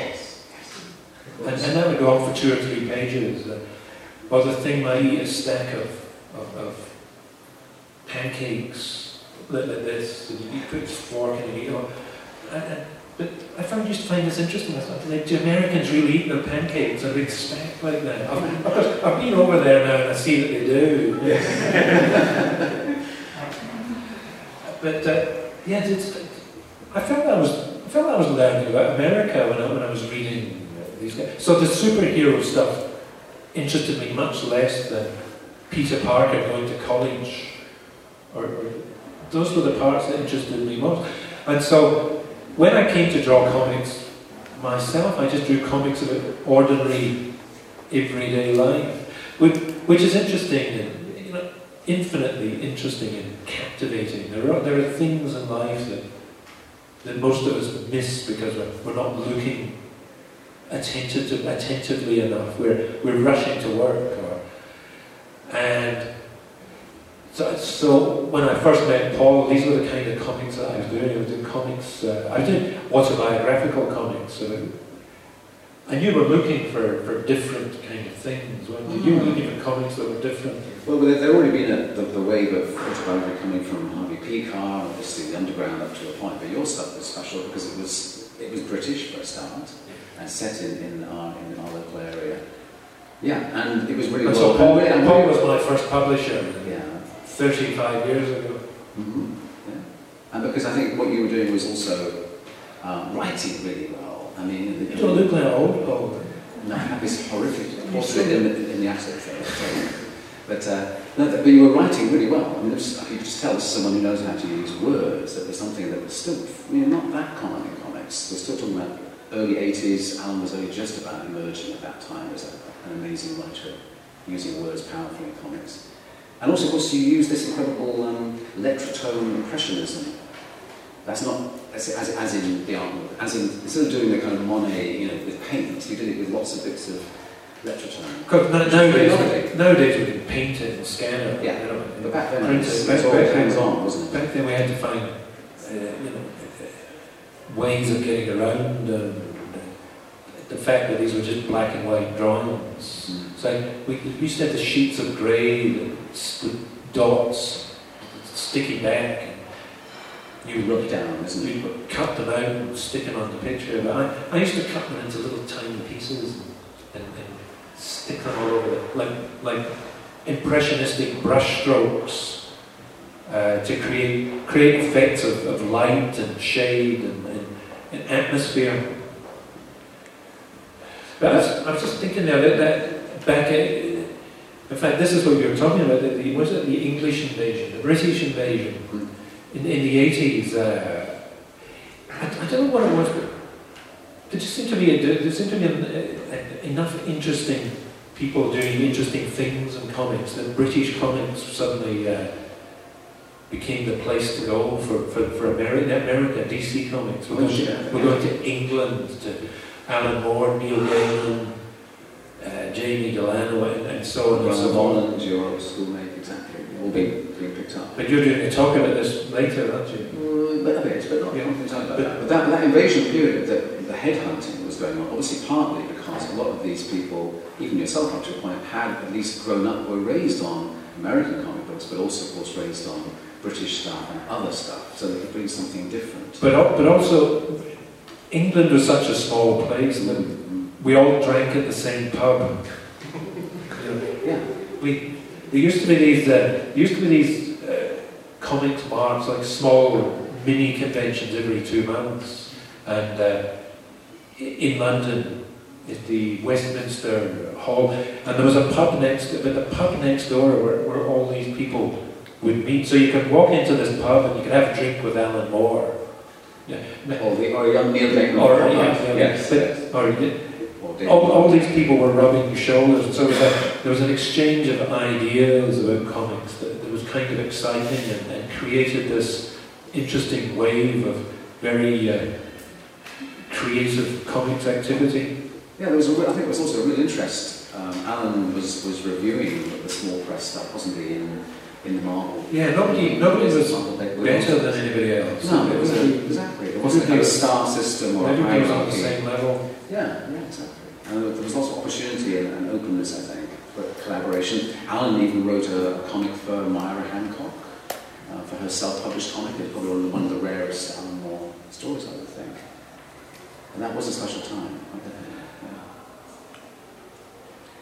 and, and that would go on for two or three pages. Uh, or the thing might eat a stack of, of, of pancakes like, this, and you put fork and you eat them. And, and, but I found used to find this interesting. I thought, like, do Americans really eat their pancakes a big stack like that? I've, I've been over there now and I see that they do. but uh, yeah, I felt I was I felt I was learning about America when I, when I was reading these guys. So the superhero stuff interested me much less than Peter Parker going to college, or, or those were the parts that interested me most. And so when I came to draw comics myself, I just drew comics about ordinary, everyday life, which, which is interesting and you know, infinitely interesting and captivating. There are, there are things in life that, that most of us miss because we're, we're not looking attentive attentively enough. We're, we're rushing to work. Or, and so, so when I first met Paul, these were the kind of comics that I was doing. I was doing comics. Uh, I did autobiographical comics. So and you were looking for, for different kind of things. weren't you? you were looking for comics that were different. Well, there there already been a, the, the wave of autobiography coming from Harvey Pekar, obviously the underground up to a point, but your stuff was special because it was it was British for a start and set in, in, our, in our local area. Yeah, and it was really And well so Paul, and Paul was my first publisher. 35 years ago. hmm Yeah. And because I think what you were doing was also um, writing really well. I mean, the, You don't look like old Paul. No, I have this horrific portrait in the, in the attic there. I'll tell you. But, uh, no, but you were writing really well. I mean, there's, you could just tell someone who knows how to use words. That was something that was still, I mean, not that common in comics. We're still talking about early 80s. Alan was only just about emerging at that time as a, an amazing writer, using words powerfully in comics. And also, of course, you use this incredible um, Letratone impressionism. That's not as, as, as in the art, as in instead of doing the kind of Monet, you know, with paint, you did it with lots of bits of na- Which is nowadays, nowadays we can paint it and scan it. Yeah, you know, But back then, it print was, it. it Back- all back hands-on, wasn't it? Back then we had to find, uh, you know, ways of getting around um, the fact that these were just black and white drawings. Mm. So we, used to have the sheets of grey with dots sticking back. And You rub down, isn't it? you would cut them out and stick them on the picture. But I, I used to cut them into little tiny pieces and, and, and stick them all over it, like, like impressionistic brushstrokes uh, to create, create effects of, of light and shade and, and, and atmosphere. But I was, I was just thinking there that, that back at, in fact, this is what you were talking about. The, the, was it the English invasion, the British invasion in, in the eighties? Uh, I, I, don't know what it was, but there just seemed to be a, there seemed to be a, enough interesting people doing interesting things in comics that British comics suddenly uh, became the place to go for, for, for America, America, DC Comics. We're going, to, we're going to England to Alan Moore, Neil Gaiman, uh, Jamie Delano, and, and so on and so on. your schoolmate, exactly. All being, being picked up. But you're doing a talk about this later, aren't you? Mm, a bit, but not yeah. about but, that. But that, that invasion period, the, the headhunting was going on, obviously partly because a lot of these people, even yourself up to a point, had at least grown up, were raised on American comic books, but also, of course, raised on British stuff and other stuff, so they could bring something different. But, but also, England was such a small place that we all drank at the same pub. *laughs* yeah. We, there used to be these, uh, used to be these uh, comics marts, like small mini conventions every two months, and uh, in London, at the Westminster Hall, and there was a pub next, but the pub next door where, where all these people would meet. So you could walk into this pub and you could have a drink with Alan Moore. Yeah. Or, the, or young Neil Or, yeah, yeah, yes, but, yes. Or, all, all, these people were rubbing shoulders, and so was a, there was an exchange of ideas about comics that, that was kind of exciting and, and, created this interesting wave of very uh, creative comics activity. Yeah, there was. A, I think there was also a real interest. Um, Alan was was reviewing the small press stuff, wasn't he? In in the Marvel. Yeah, nobody, nobody was better than anybody else. No, it was a, exactly. There wasn't a star system or everybody was on the same level. Yeah, yeah, exactly. And there was lots of opportunity and, and openness, I think, for collaboration. Alan even wrote a, a comic for Myra Hancock uh, for her self-published comic. It's probably one of the rarest Alan Moore stories, I would think. And that was a special time. Yeah.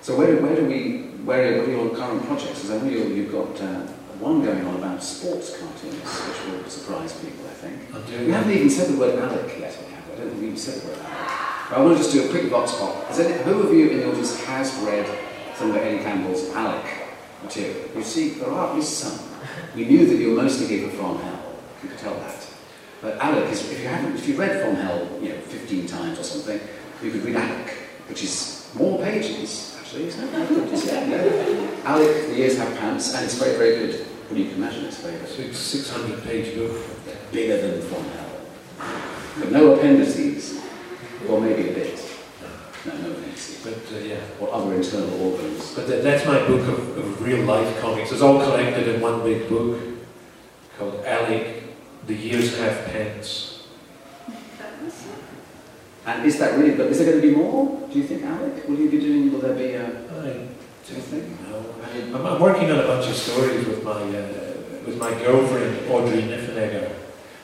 So where, where do we where, what are your current projects? Because I know you, have got uh, one going on about sports cartoons, which will surprise people, I think. We haven't even said the word Alec yet, I don't think we've even said the word Alec. I want to just do a quick vox pop. Any, who of you in the audience has read some of Eddie Campbell's Alec material? You see, there are at least some. We knew that you were mostly here for From Hell. You could tell that. But Alec is, if you haven't, if you've read From Hell, you know, 15 times or something, you could read Alec, which is more pages please. *laughs* Alec, the years have pants, and it's very, very good. Well, you can imagine it's very good. 600 page book. Bigger than From Hell. But no appendices. Or maybe a bit. No, no. But, uh, yeah. Or other internal organs. But th that's my book of, of real life comics. It's all collected in one big book called Alec, The Years Have Pants. And is that really, but is there going to be more, do you think, Alec? Will you be doing, will there be a, I, do you think? No. I'm, I'm, working on a bunch of stories with my, uh, with my girlfriend, Audrey Niffenegger.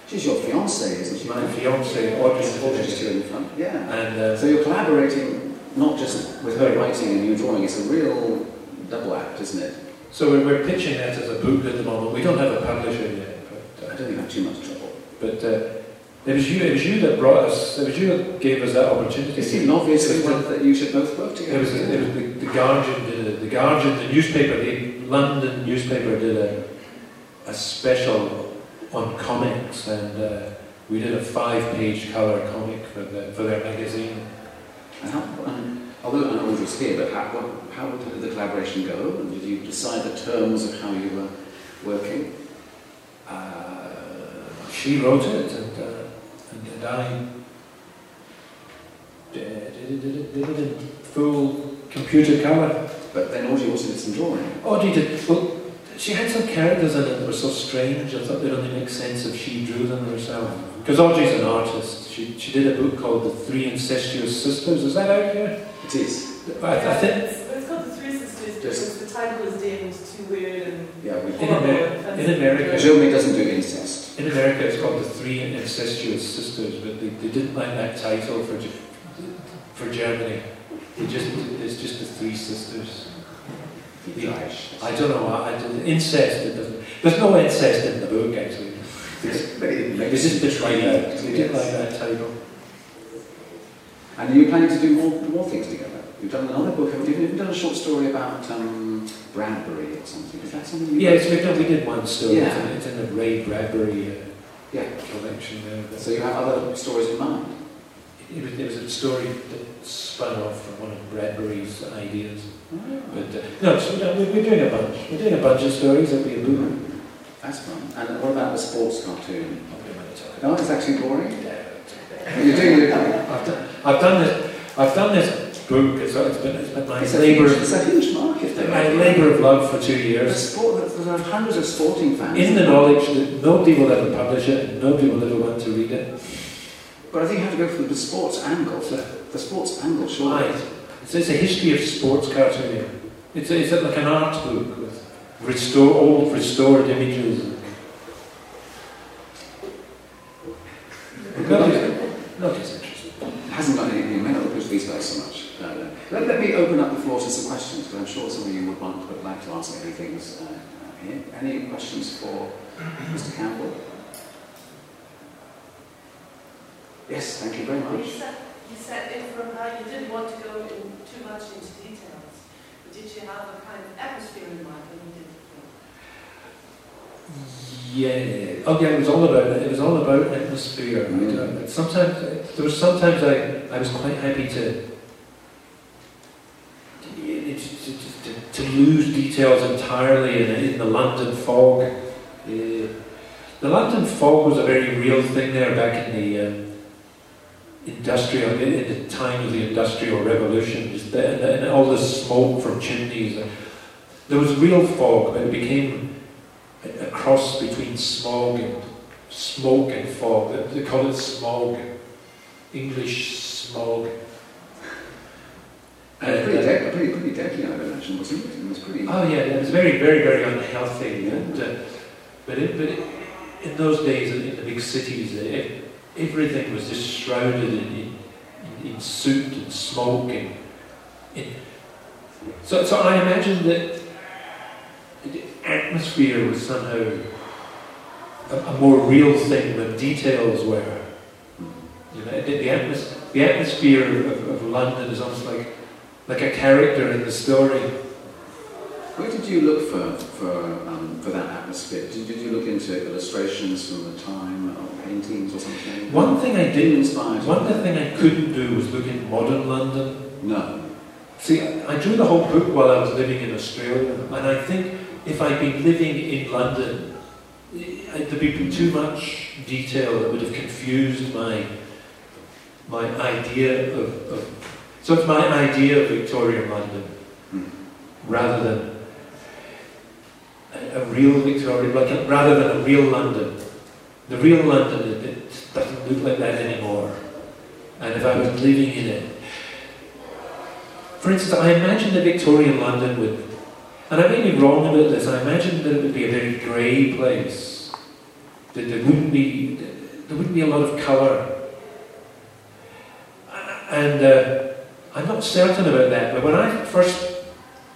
She's your fiancée, isn't she? My fiancée, Audrey Niffenegger. in front, yeah. And, uh, so you're collaborating not just with her writing and you drawing, it's a real double act, isn't it? So we're, we're pitching that as a book at the moment. We don't have a publisher yet. But, uh, I don't think I have too much trouble. But uh, it was you. It was you that brought us. It was you that gave us that opportunity. It seemed obvious that you should both work together. It was, it was the, the Guardian. Did the Guardian, the newspaper, the London newspaper, did a, a special on comics, and uh, we did a five-page color comic for the, for their magazine. And how, um, although I know was here, but how, how did the collaboration go? And did you decide the terms of how you were working? Uh, she wrote it, and. Uh, and I did it, did it, did it in full computer color. But then Audrey also did some drawing. Audrey did. Well, she had some characters in it that were so strange. I thought they'd only make sense if she drew them herself. Mm-hmm. Because Audrey's an artist. She, she did a book called The Three Incestuous Sisters. Is that out here? It is. I, I think. It's, it's called The Three Sisters because the title is deemed too weird and. Yeah, we, in, Amer- in America. Germany doesn't do incest. In America, it's called The Three Incestuous Sisters, but they, they didn't like that title for, for Germany. It just, it's just the three sisters. I don't know. I, I, incest. It. There's no incest in the book actually. It's, *laughs* it's just the trailer. We did like that title. And are you planning to do more, more things together? You've done another book. Have you even done a short story about um, Bradbury or something? Is that something? You yes, we've done. We did one story. Yeah. It's, in, the Ray Bradbury uh, yeah. collection there. So you have other stories in mind? It was, it was a story that spun off from one of Bradbury's ideas. Oh. But uh, no, so we're, we're doing a bunch. We're doing a bunch of stories. That'll be a book. That's fun. And what about the sports cartoon? No, it's actually boring. Yeah. *laughs* You're doing it. I've done, I've done this. I've done this book. It's, it's been, it's been my it's labour. Huge, it's a huge market. There. My labour of love for two years. Sport, there hundreds of sporting fans. In the knowledge that nobody will ever publish it and nobody will ever want to read it. But I think you have to go for the sports angle. So the sports angle, sure. Right. It's, it's a history of sports cartooning. It's, a, it's like an art book with restore, old restored images. Not just, not just interesting. It hasn't got any, you may not push these guys so much. No, no. Let, let me open up the floor to some questions, because I'm sure some of you would, want, would like to ask any things uh, here. Any questions for Mr. Campbell? Yes, thank you very much. You said, you said in From Hell you didn't want to go in too much into details. But did you have a kind of atmosphere in mind when you did Yeah. Oh, yeah. It was all about it. was all about atmosphere. Mm. sometimes there was sometimes I I was quite happy to to, to, to lose details entirely in, in the London fog. Uh, the London fog was a very real thing there back in the um, industrial, in the time of the Industrial Revolution, and, all the smoke from chimneys. There was real fog, but it became a, cross between smog and smoke and fog. They call it smog, English smog. And pretty, de- pretty, pretty deadly, I imagine, wasn't it? It was pretty. Oh yeah, it was very, very, very unhealthy. Yeah. And, uh, but, it, but it, in those days, in the big cities, it, everything was just shrouded in, in, in soot and smoke. And, so, so I imagine that the atmosphere was somehow a, a more real thing than details were. You know, the, the, atmos- the atmosphere of, of London is almost like like a character in the story. Where did you look for for, um, for that atmosphere? Did, did, you look into illustrations from the time, or paintings, or something? One thing I did, inspire one thing I couldn't do was look in modern London. No. See, I drew the whole book while I was living in Australia, and I think if I'd been living in London, there'd be too much detail that would have confused my my idea of, of so it's my idea of Victorian London, mm. rather than a, a real Victorian, like rather than a real London. The real London, it, it doesn't look like that anymore. And if I was living in it, for instance, I imagine the Victorian London would, and I may be wrong about this, I imagine that it would be a very grey place. That there wouldn't be, there wouldn't be a lot of colour. And uh, I'm not certain about that, but when I first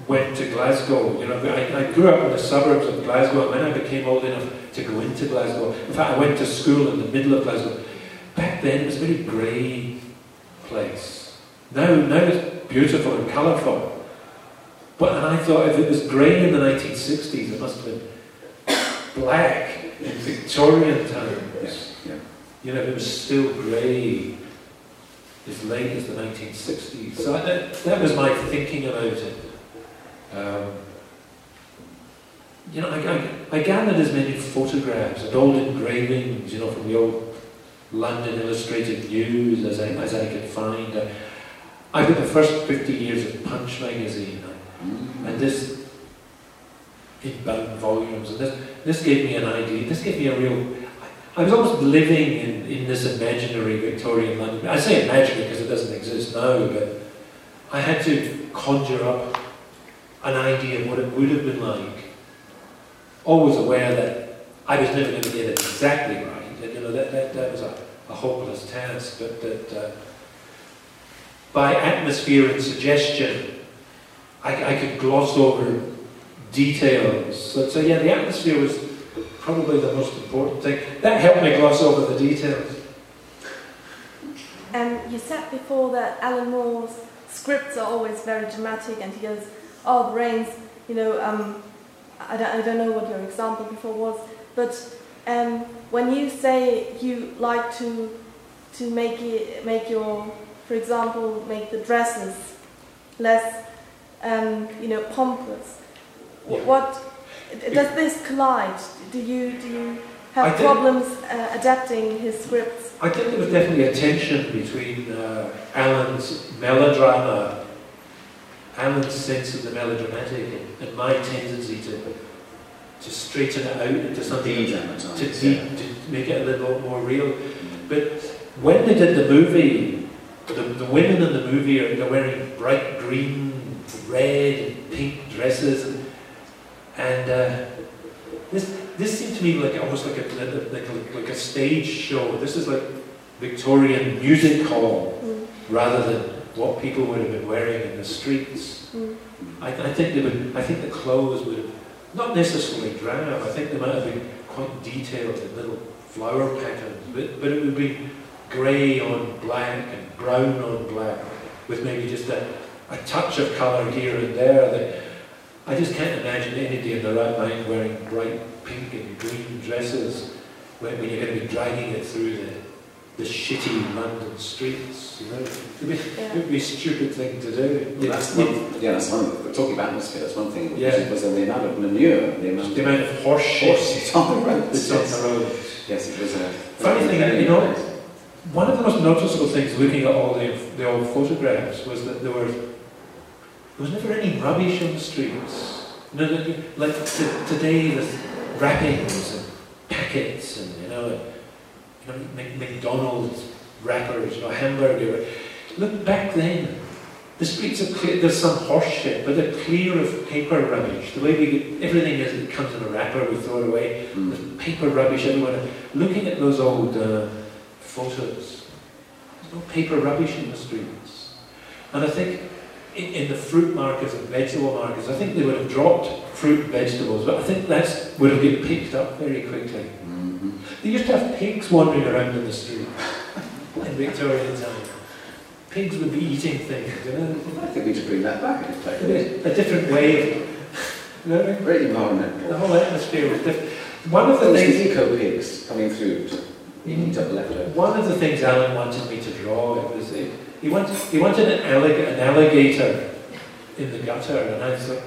went to Glasgow, you know, I, I grew up in the suburbs of Glasgow, and when I became old enough to go into Glasgow, in fact, I went to school in the middle of Glasgow. Back then, it was a very grey place. Now, now it's beautiful and colourful. But and I thought if it was grey in the 1960s, it must have been black in Victorian times. Yes, yeah. You know, it was still grey as late as the 1960s. So that, that was my thinking about it. Um, you know, I, I, I, gathered as many photographs and old engravings, you know, from the old London Illustrated News as I, as I could find. Uh, I got the first 50 years of Punch magazine, uh, and this in bound volumes, and this, this gave me an idea. This gave me a real I was almost living in, in this imaginary Victorian London. I say imaginary because it doesn't exist now, but I had to conjure up an idea of what it would have been like. Always aware that I was never going to get it exactly right. And, you know, that, that, that was a, a hopeless task, but that, uh, by atmosphere and suggestion, I, I could gloss over details. So, so yeah, the atmosphere was probably the most important thing. That helped me gloss over the details. And you said before that Alan Moore's scripts are always very dramatic, and he goes, "Oh, brains, you know. Um, I, don't, I don't know what your example before was, but um, when you say you like to to make it, make your, for example, make the dresses less, um, you know, pompous. Yeah. What does this collide? Do you do you have problems uh, adapting his scripts? I think there was definitely a tension between uh, Alan's melodrama, Alan's sense of the melodramatic, and, and my tendency to to straighten it out into something to, De-dramatise, de- yeah. to make it a little more real. But when they did the movie, the, the women in the movie are they're wearing bright green, red, and pink dresses, and, and uh, this this seemed to me like almost like a like a, like a stage show. This is like Victorian music hall Mm, rather than what people would have been wearing in the streets. mm, I, I think they would. I think the clothes would have not necessarily drab. I think they might have been quite detailed in little flower patterns, but but it would be grey on black and brown on black, with maybe just a, a touch of colour here and there. That I just can't imagine anybody in their right mind wearing bright pink and green dresses when, when you're going to be dragging it through the the shitty London streets. You know, it'd be, yeah. it would be a stupid thing to do. Well, that's one, yeah, that's one. We're talking about atmosphere. That's one thing. Yeah. Was, was the amount of manure, the amount The of amount of horse shit on the roads. that's on Yes. the road. yes, it was a Funny thing, you know, One of the most noticeable things looking at all the, the old photographs was that there were there was never any rubbish on the streets. No, no, like today, there's wrappings and packets and you know, you know Mc- McDonald's wrappers, you know, hamburger. Look back then. The streets are clear. There's some horse shit, but they're clear of paper rubbish. The way we get, everything is, it comes in a wrapper, we throw it away. Mm. There's paper rubbish everywhere. Looking at those old uh, photos, there's no paper rubbish in the streets. And I think in, in the fruit markets and vegetable markets, I think they would have dropped fruit and vegetables, but I think that would have been picked up very quickly. They used to have pigs wandering around in the street in Victorian time. Pigs would be eating things, you know. I think we should bring that back into A, bit- a different way of, you know, Very the whole atmosphere was different. One of the Those things eco pigs coming through to mm-hmm. eat up. One of the things Alan wanted me to draw it was it, he wanted he wanted an, allig- an alligator in the gutter, and I thought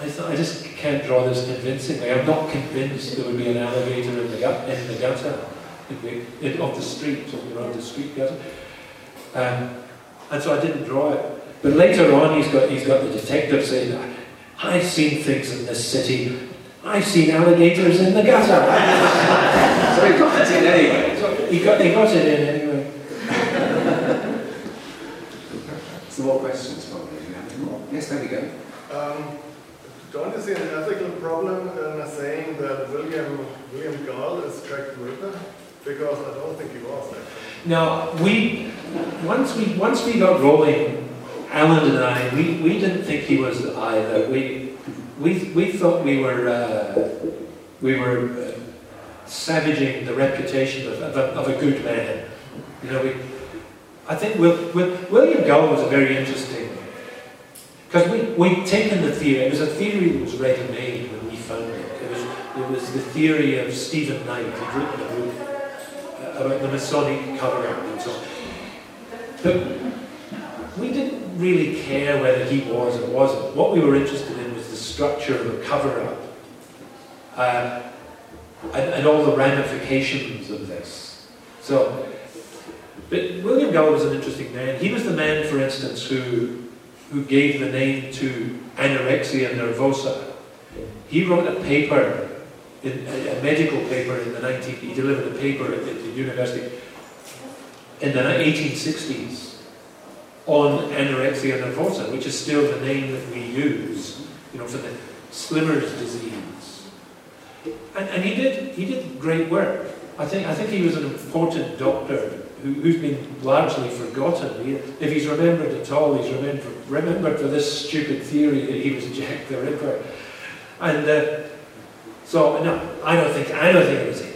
I thought I just can't draw this convincingly. I'm not convinced there would be an alligator in the gut in the gutter in the, in, of the street, you know, the street gutter. Um, and so I didn't draw it. But later on, he's got he's got the detective saying, "I've seen things in this city. I've seen alligators in the gutter." *laughs* So we got that in anyway. So he got he got it in anyway. Some more questions probably. if you have any more. Yes, there we go. Um, don't you see an ethical problem in saying that William William Gull is Jack the Ripper? Because I don't think he was actually. Now we once we once we got rolling, Alan and I, we, we didn't think he was either. We we we thought we were uh, we were uh, savaging the reputation of, of, a, of a good man. You know, we I think Will, Will, William Gull was a very interesting because we we'd taken the theory. It was a theory that was ready made when we found it. It was it was the theory of Stephen Knight. He'd written a book uh, about the Masonic cover-up and so on. But we didn't really care whether he was or wasn't. What we were interested in was the structure of the cover-up uh, and, and all the ramifications of this. So, but William Gull was an interesting man. He was the man, for instance, who who gave the name to anorexia nervosa. He wrote a paper, in, a, a medical paper in the 19... He delivered a paper at the, the university in the 1860s on anorexia nervosa, which is still the name that we use, you know, for the Slimmer's disease. And, and he did he did great work. I think I think he was an important doctor who's been largely forgotten. He, if he's remembered at all, he's remembered, remembered for this stupid theory that he was Jack the Ripper. And uh, so, no, I don't think, I don't think it was him.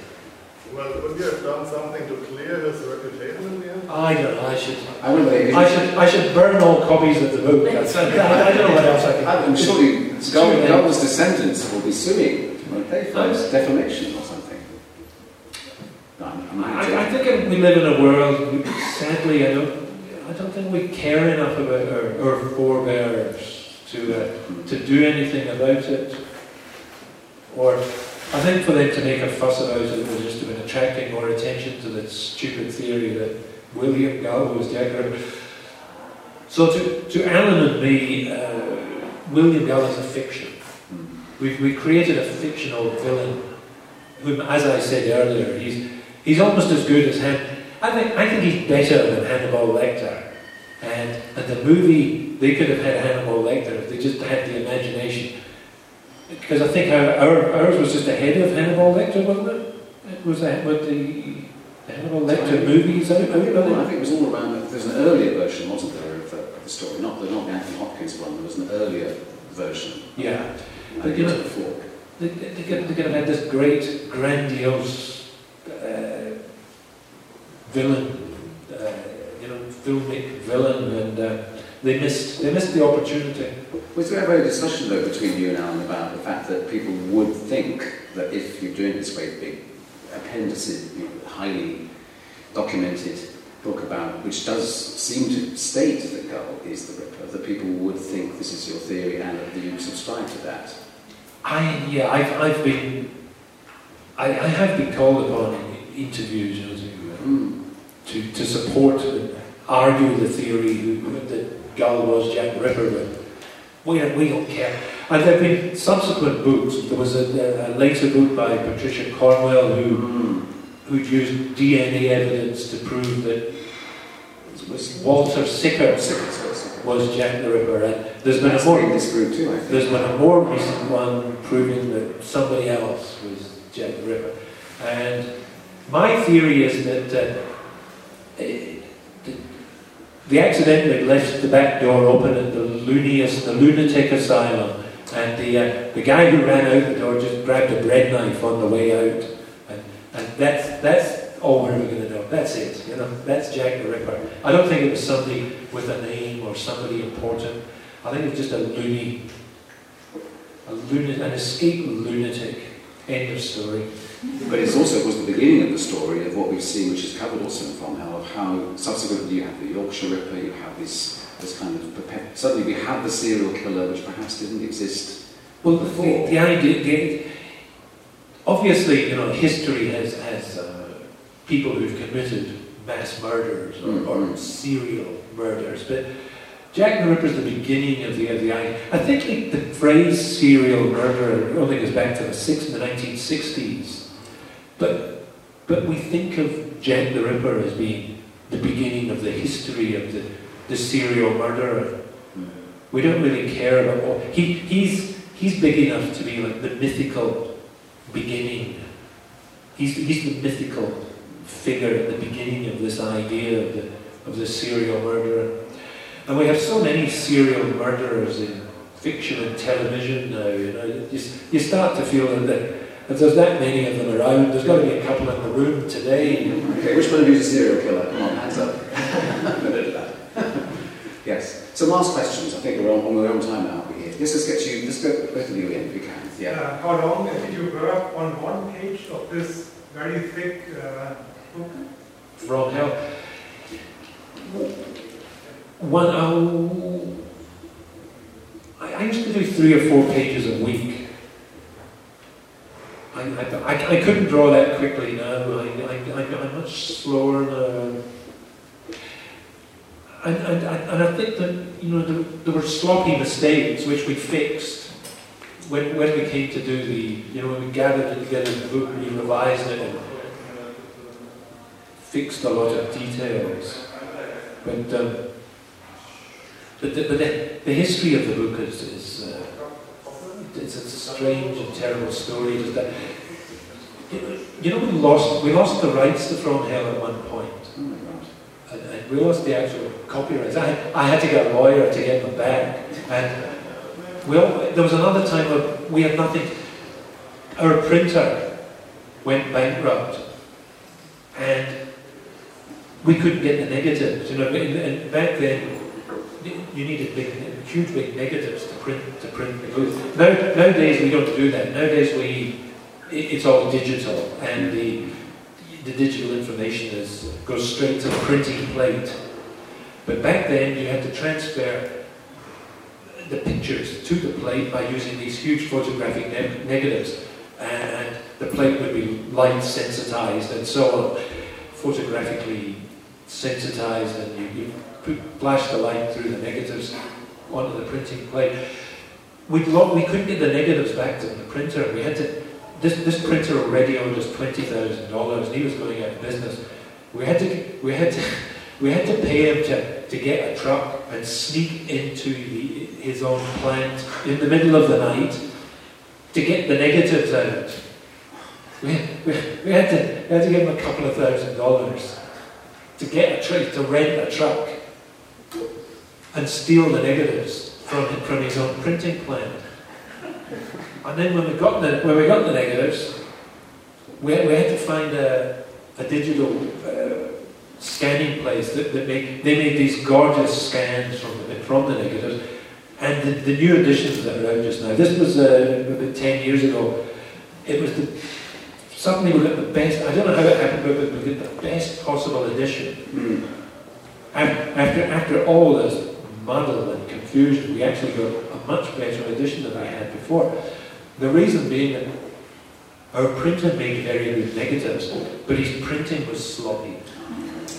Well, would you have done something to clear his reputation in the end? I don't know, I should, I wonder if I should, I should burn all copies of the book. *laughs* That's, I, I don't know what else I can I'm surely Sure. Gull's descendants will be suing, won't they, for defamation or something. No, I'm, I'm not I, I think it- we live in a world, we- sadly, I don't, I don't think we care enough about our, our forebears to, uh, to do anything about it. Or, I think for them to make a fuss about it was just about attracting more attention to the stupid theory that William Gull was Ripper. So to, to Alan and me, uh, William Gull is a fiction. We've, we created a fictional villain whom, as I said earlier, he's, he's almost as good as Han. I think, I think he's better than Hannibal Lecter. And, and the movie, they could have had Hannibal Lecter if they just had the imagination. Because I think our, our, ours was just ahead of Hannibal Lecter, wasn't it? It was that with the Hannibal Lecter movies out I think, I think it was all around, there's an earlier version, wasn't there, of the, of the story, not the, not the Anthony Hopkins one, there was an earlier version. Yeah. I you know- before. They, they, they could, they could have had this great, grandiose villain, uh, you know, filmic villain, and uh, they missed they missed the opportunity. Was there ever a very discussion though between you and Alan about the fact that people would think that if you're doing this great big appendices, you know, highly documented book about, which does seem to state that Gull is the Ripper, that people would think this is your theory and that you subscribe to that? I yeah, I've, I've been I, I have been called upon in interviews you know, uh, Mm. To, to support and argue the theory that Gull was Jack the Ripper, but we don't, we don't care. And there have been subsequent books. There was a, a later book by Patricia Cornwell who Mm. who'd used DNA evidence to prove that Walter Sickert Sickert, sorry, Sickert. was Jack the Ripper. And there's been a more been disproved too, there's been a more recent one proving that somebody else was Jack the Ripper. And my theory is that uh, the- they accidentally left the back door open at the looniest, the lunatic asylum, and the uh, the guy who ran out the door just grabbed a bread knife on the way out, and, and that's that's all we're ever going to know. That's it, you know. That's Jack the Ripper. I don't think it was somebody with a name or somebody important. I think it's just a loony, a lunatic, an escaped lunatic. End of story. But it's also it was the beginning of the story of what we've seen, which is covered also in of how subsequently you have the Yorkshire Ripper, you have this this kind of perpet- suddenly we have the serial killer, which perhaps didn't exist. Well, the, Before. the idea, the, obviously, you know, history has has uh, people who've committed mass murders or, Mm, or mm. serial murders, but Jack the Ripper is the beginning of the of the idea. I think like, the phrase serial murderer only goes back to the six, the 1960s, but but we think of Jack the Ripper as being the beginning of the history of the, the serial murderer. We don't really care about. He, he's, he's big enough to be like the mythical beginning. He's, he's the mythical figure at the beginning of this idea of the, of the serial murderer. And we have so many serial murderers in fiction and television now. You know, you, you start to feel that if there's that many of them around, there's got to be a couple in the room today. Okay, which one of you is a serial killer? Come on, hands up. *laughs* Yes. So last questions. I think we're on, we're on time now. We're here. Yes, let's get you. Let's go both of you in if we can. Yeah. Uh, how long did you work on one page of this very thick uh, book? From hell. One, oh, I, I used to do three or four pages a week. I, I, I, couldn't draw that quickly now. I, I, I'm much slower now. And, and, and I think that, you know, there, there were sloppy mistakes which we fixed when, when we came to do the, you know, when we gathered it together in the book, and we revised it and fixed a lot of details. But, um, but, the, but the, the history of the book is, is uh, it's, it's a strange and terrible story. Just that, you know, we lost we lost the rights to From Hell at one point. Oh and, and we lost the actual copyrights. I, I had to get a lawyer to get them back. And we all, there was another time where we had nothing. Our printer went bankrupt, and we couldn't get the negatives. You know, and, and back then you needed big, huge, big negatives to print to print the book. Now, nowadays we don't do that. Nowadays we, it, it's all digital, and the the digital information is goes straight to the printing plate. But back then you had to transfer the pictures to the plate by using these huge photographic ne- negatives, and the plate would be light sensitized and so photographically sensitized, and you, you flash the light through the negatives onto the printing plate. We'd lo- we couldn't get the negatives back to the printer. We had to. This, this printer already owed us twenty thousand dollars. and He was going out of business. We had to. We had to. *laughs* We had to pay him to, to get a truck and sneak into the, his own plant in the middle of the night to get the negatives out. We, we, we, had to, we had to give him a couple of thousand dollars to get a truck, to rent a truck and steal the negatives from, from his own printing plant. And then when we got the, when we got the negatives, we, we had to find a, a digital uh, scanning place that, that made, they made these gorgeous scans from the, from the negatives. And the, the new editions that are out just now, this was uh, about 10 years ago, it was the, suddenly we got the best, I don't know how it happened, but we got the best possible edition. Mm. And after, after all this muddle and confusion, we actually got a much better edition than I had before. The reason being that our printer made very good negatives, but his printing was sloppy.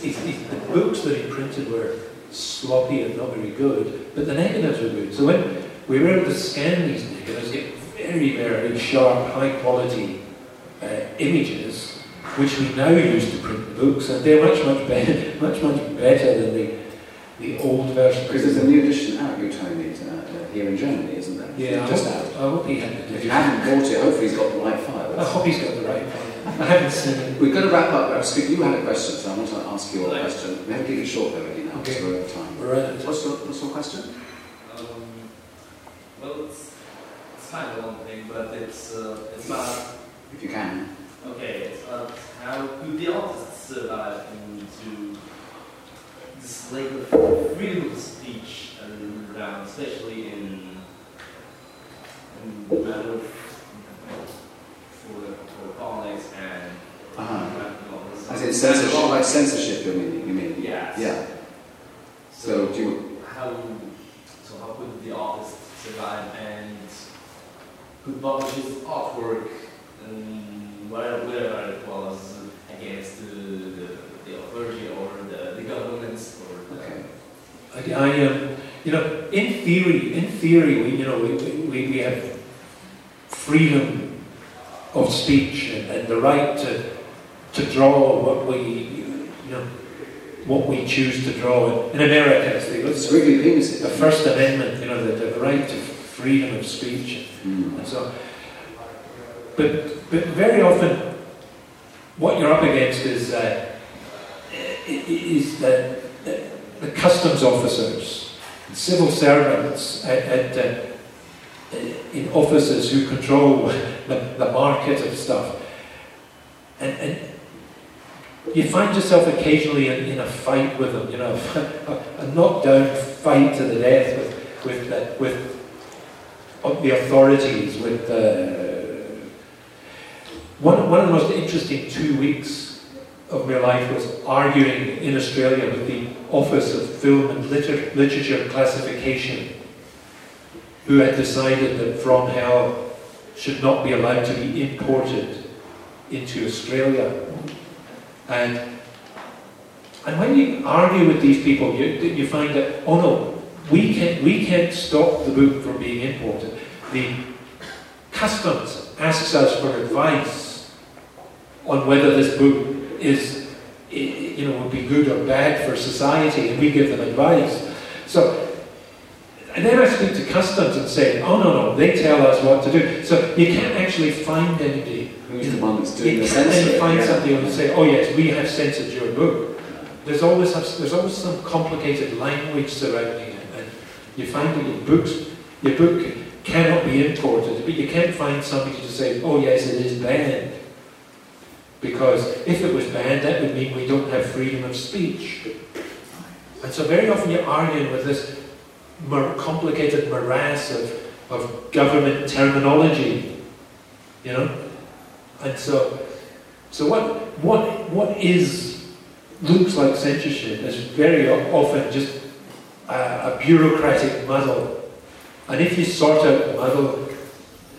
His, his, the books that he printed were sloppy and not very good, but the negatives were good. So when we were able to scan these negatives, get very, very sharp, high quality uh, images, which we now use to print books, and they're much, much better, *laughs* much, much better than the, the old version. Because there's a new edition out, you're telling me, uh, uh, here in Germany, isn't there? Yeah, I Just hope, out. I hope he had the If you haven't bought it, hopefully he's got the right file. I files. hope he's got the right one. I haven't seen it. We've got to wrap up. I've sp- You had a question, so I want to ask you a Right. question. We have to keep it short, though, really, now, because Okay. we're out of time. We're at. What's your, what's your question? Um, well, it's, it's kind of a long thing, but it's uh, it's about If you can. okay. It's about how could the artists survive into this lack of freedom of speech and around, especially in in the matter of for for politics and Uh-huh. uh, As in censorship, like censorship, you mean? You mean? Yes. Yeah. So do you, how so how could the artist survive and could publish his artwork and whatever, whatever it was against the authority or the, the governments or the okay. I, um, you know, in theory, in theory, we, you know, we, we, we have freedom of speech and, the right to, to draw what we, you know, what we choose to draw. In America, it's the, it's Squiggly penises. the First Amendment, you know, the, the right to freedom of speech Mm. and so. But, but very often, what you're up against is uh, is the, the, the customs officers, civil servants at, at uh, in offices who control *laughs* the, the market of stuff, and, and you find yourself occasionally in, in a fight with them, you know, *laughs* a, a knockdown fight to the death with with uh, with the authorities with uh, one, one of the most interesting two weeks of my life was arguing in Australia with the Office of Film and Liter- Literature Classification, who had decided that From Hell should not be allowed to be imported into Australia. And, and when you argue with these people, you, you find that, oh no, we can't, we can't stop the book from being imported. The customs asks us for advice on whether this book is, you know, would be good or bad for society, and we give them advice. So, and then I speak to customs and say, oh no, no, they tell us what to do. So you can't actually find anybody. Who's the one that's doing You the can't then find Yeah. somebody who say, oh yes, we have censored your book. there's always there's always some complicated language surrounding it, and you find that your books your book cannot be imported, but you can't find somebody to say, oh yes, it is banned. Because if it was banned, that would mean we don't have freedom of speech. And so very often you're arguing with this complicated morass of, of government terminology, you know? And so, so what, what, what is, looks like censorship is very often just a, a bureaucratic muddle. And if you sort out muddle,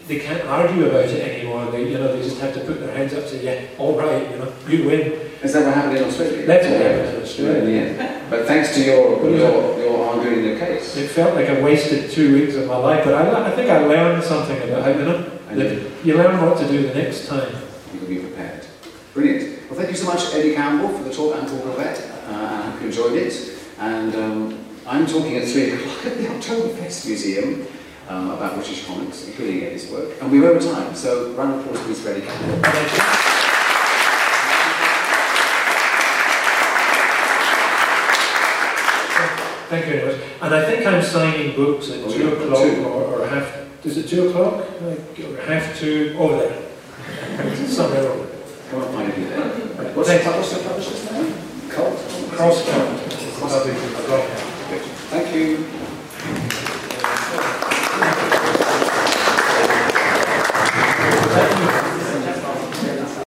they can't argue about it anymore. They, you know, they just have to put their hands up and say, yeah, all right, you know, you win. Is that what happened in Australia? That's what happened in Australia. But thanks to your, your, your arguing the case. It felt like I wasted two weeks of my life, but I, I think I learned something about how, you know, you, learn what to do the next time. you can be prepared. Brilliant. Well, thank you so much, Eddie Campbell, for the talk and Paul Gravett. Uh, I hope you enjoyed it. And um, I'm talking at 3 o'clock at the Oktoberfest Museum uh, about British comics, including Eddie's work. And we're over time, so round of applause please for Eddie. Thank you. Thank you very much. And I think I'm signing books at oh, two yeah, o'clock two. Or, or, half. Is it two o'clock? Like, or half to Over there. *laughs* Somewhere over there. What on, find there. What's, the publisher's name? Cult. Cross Cult. Cross Cult. Thank you.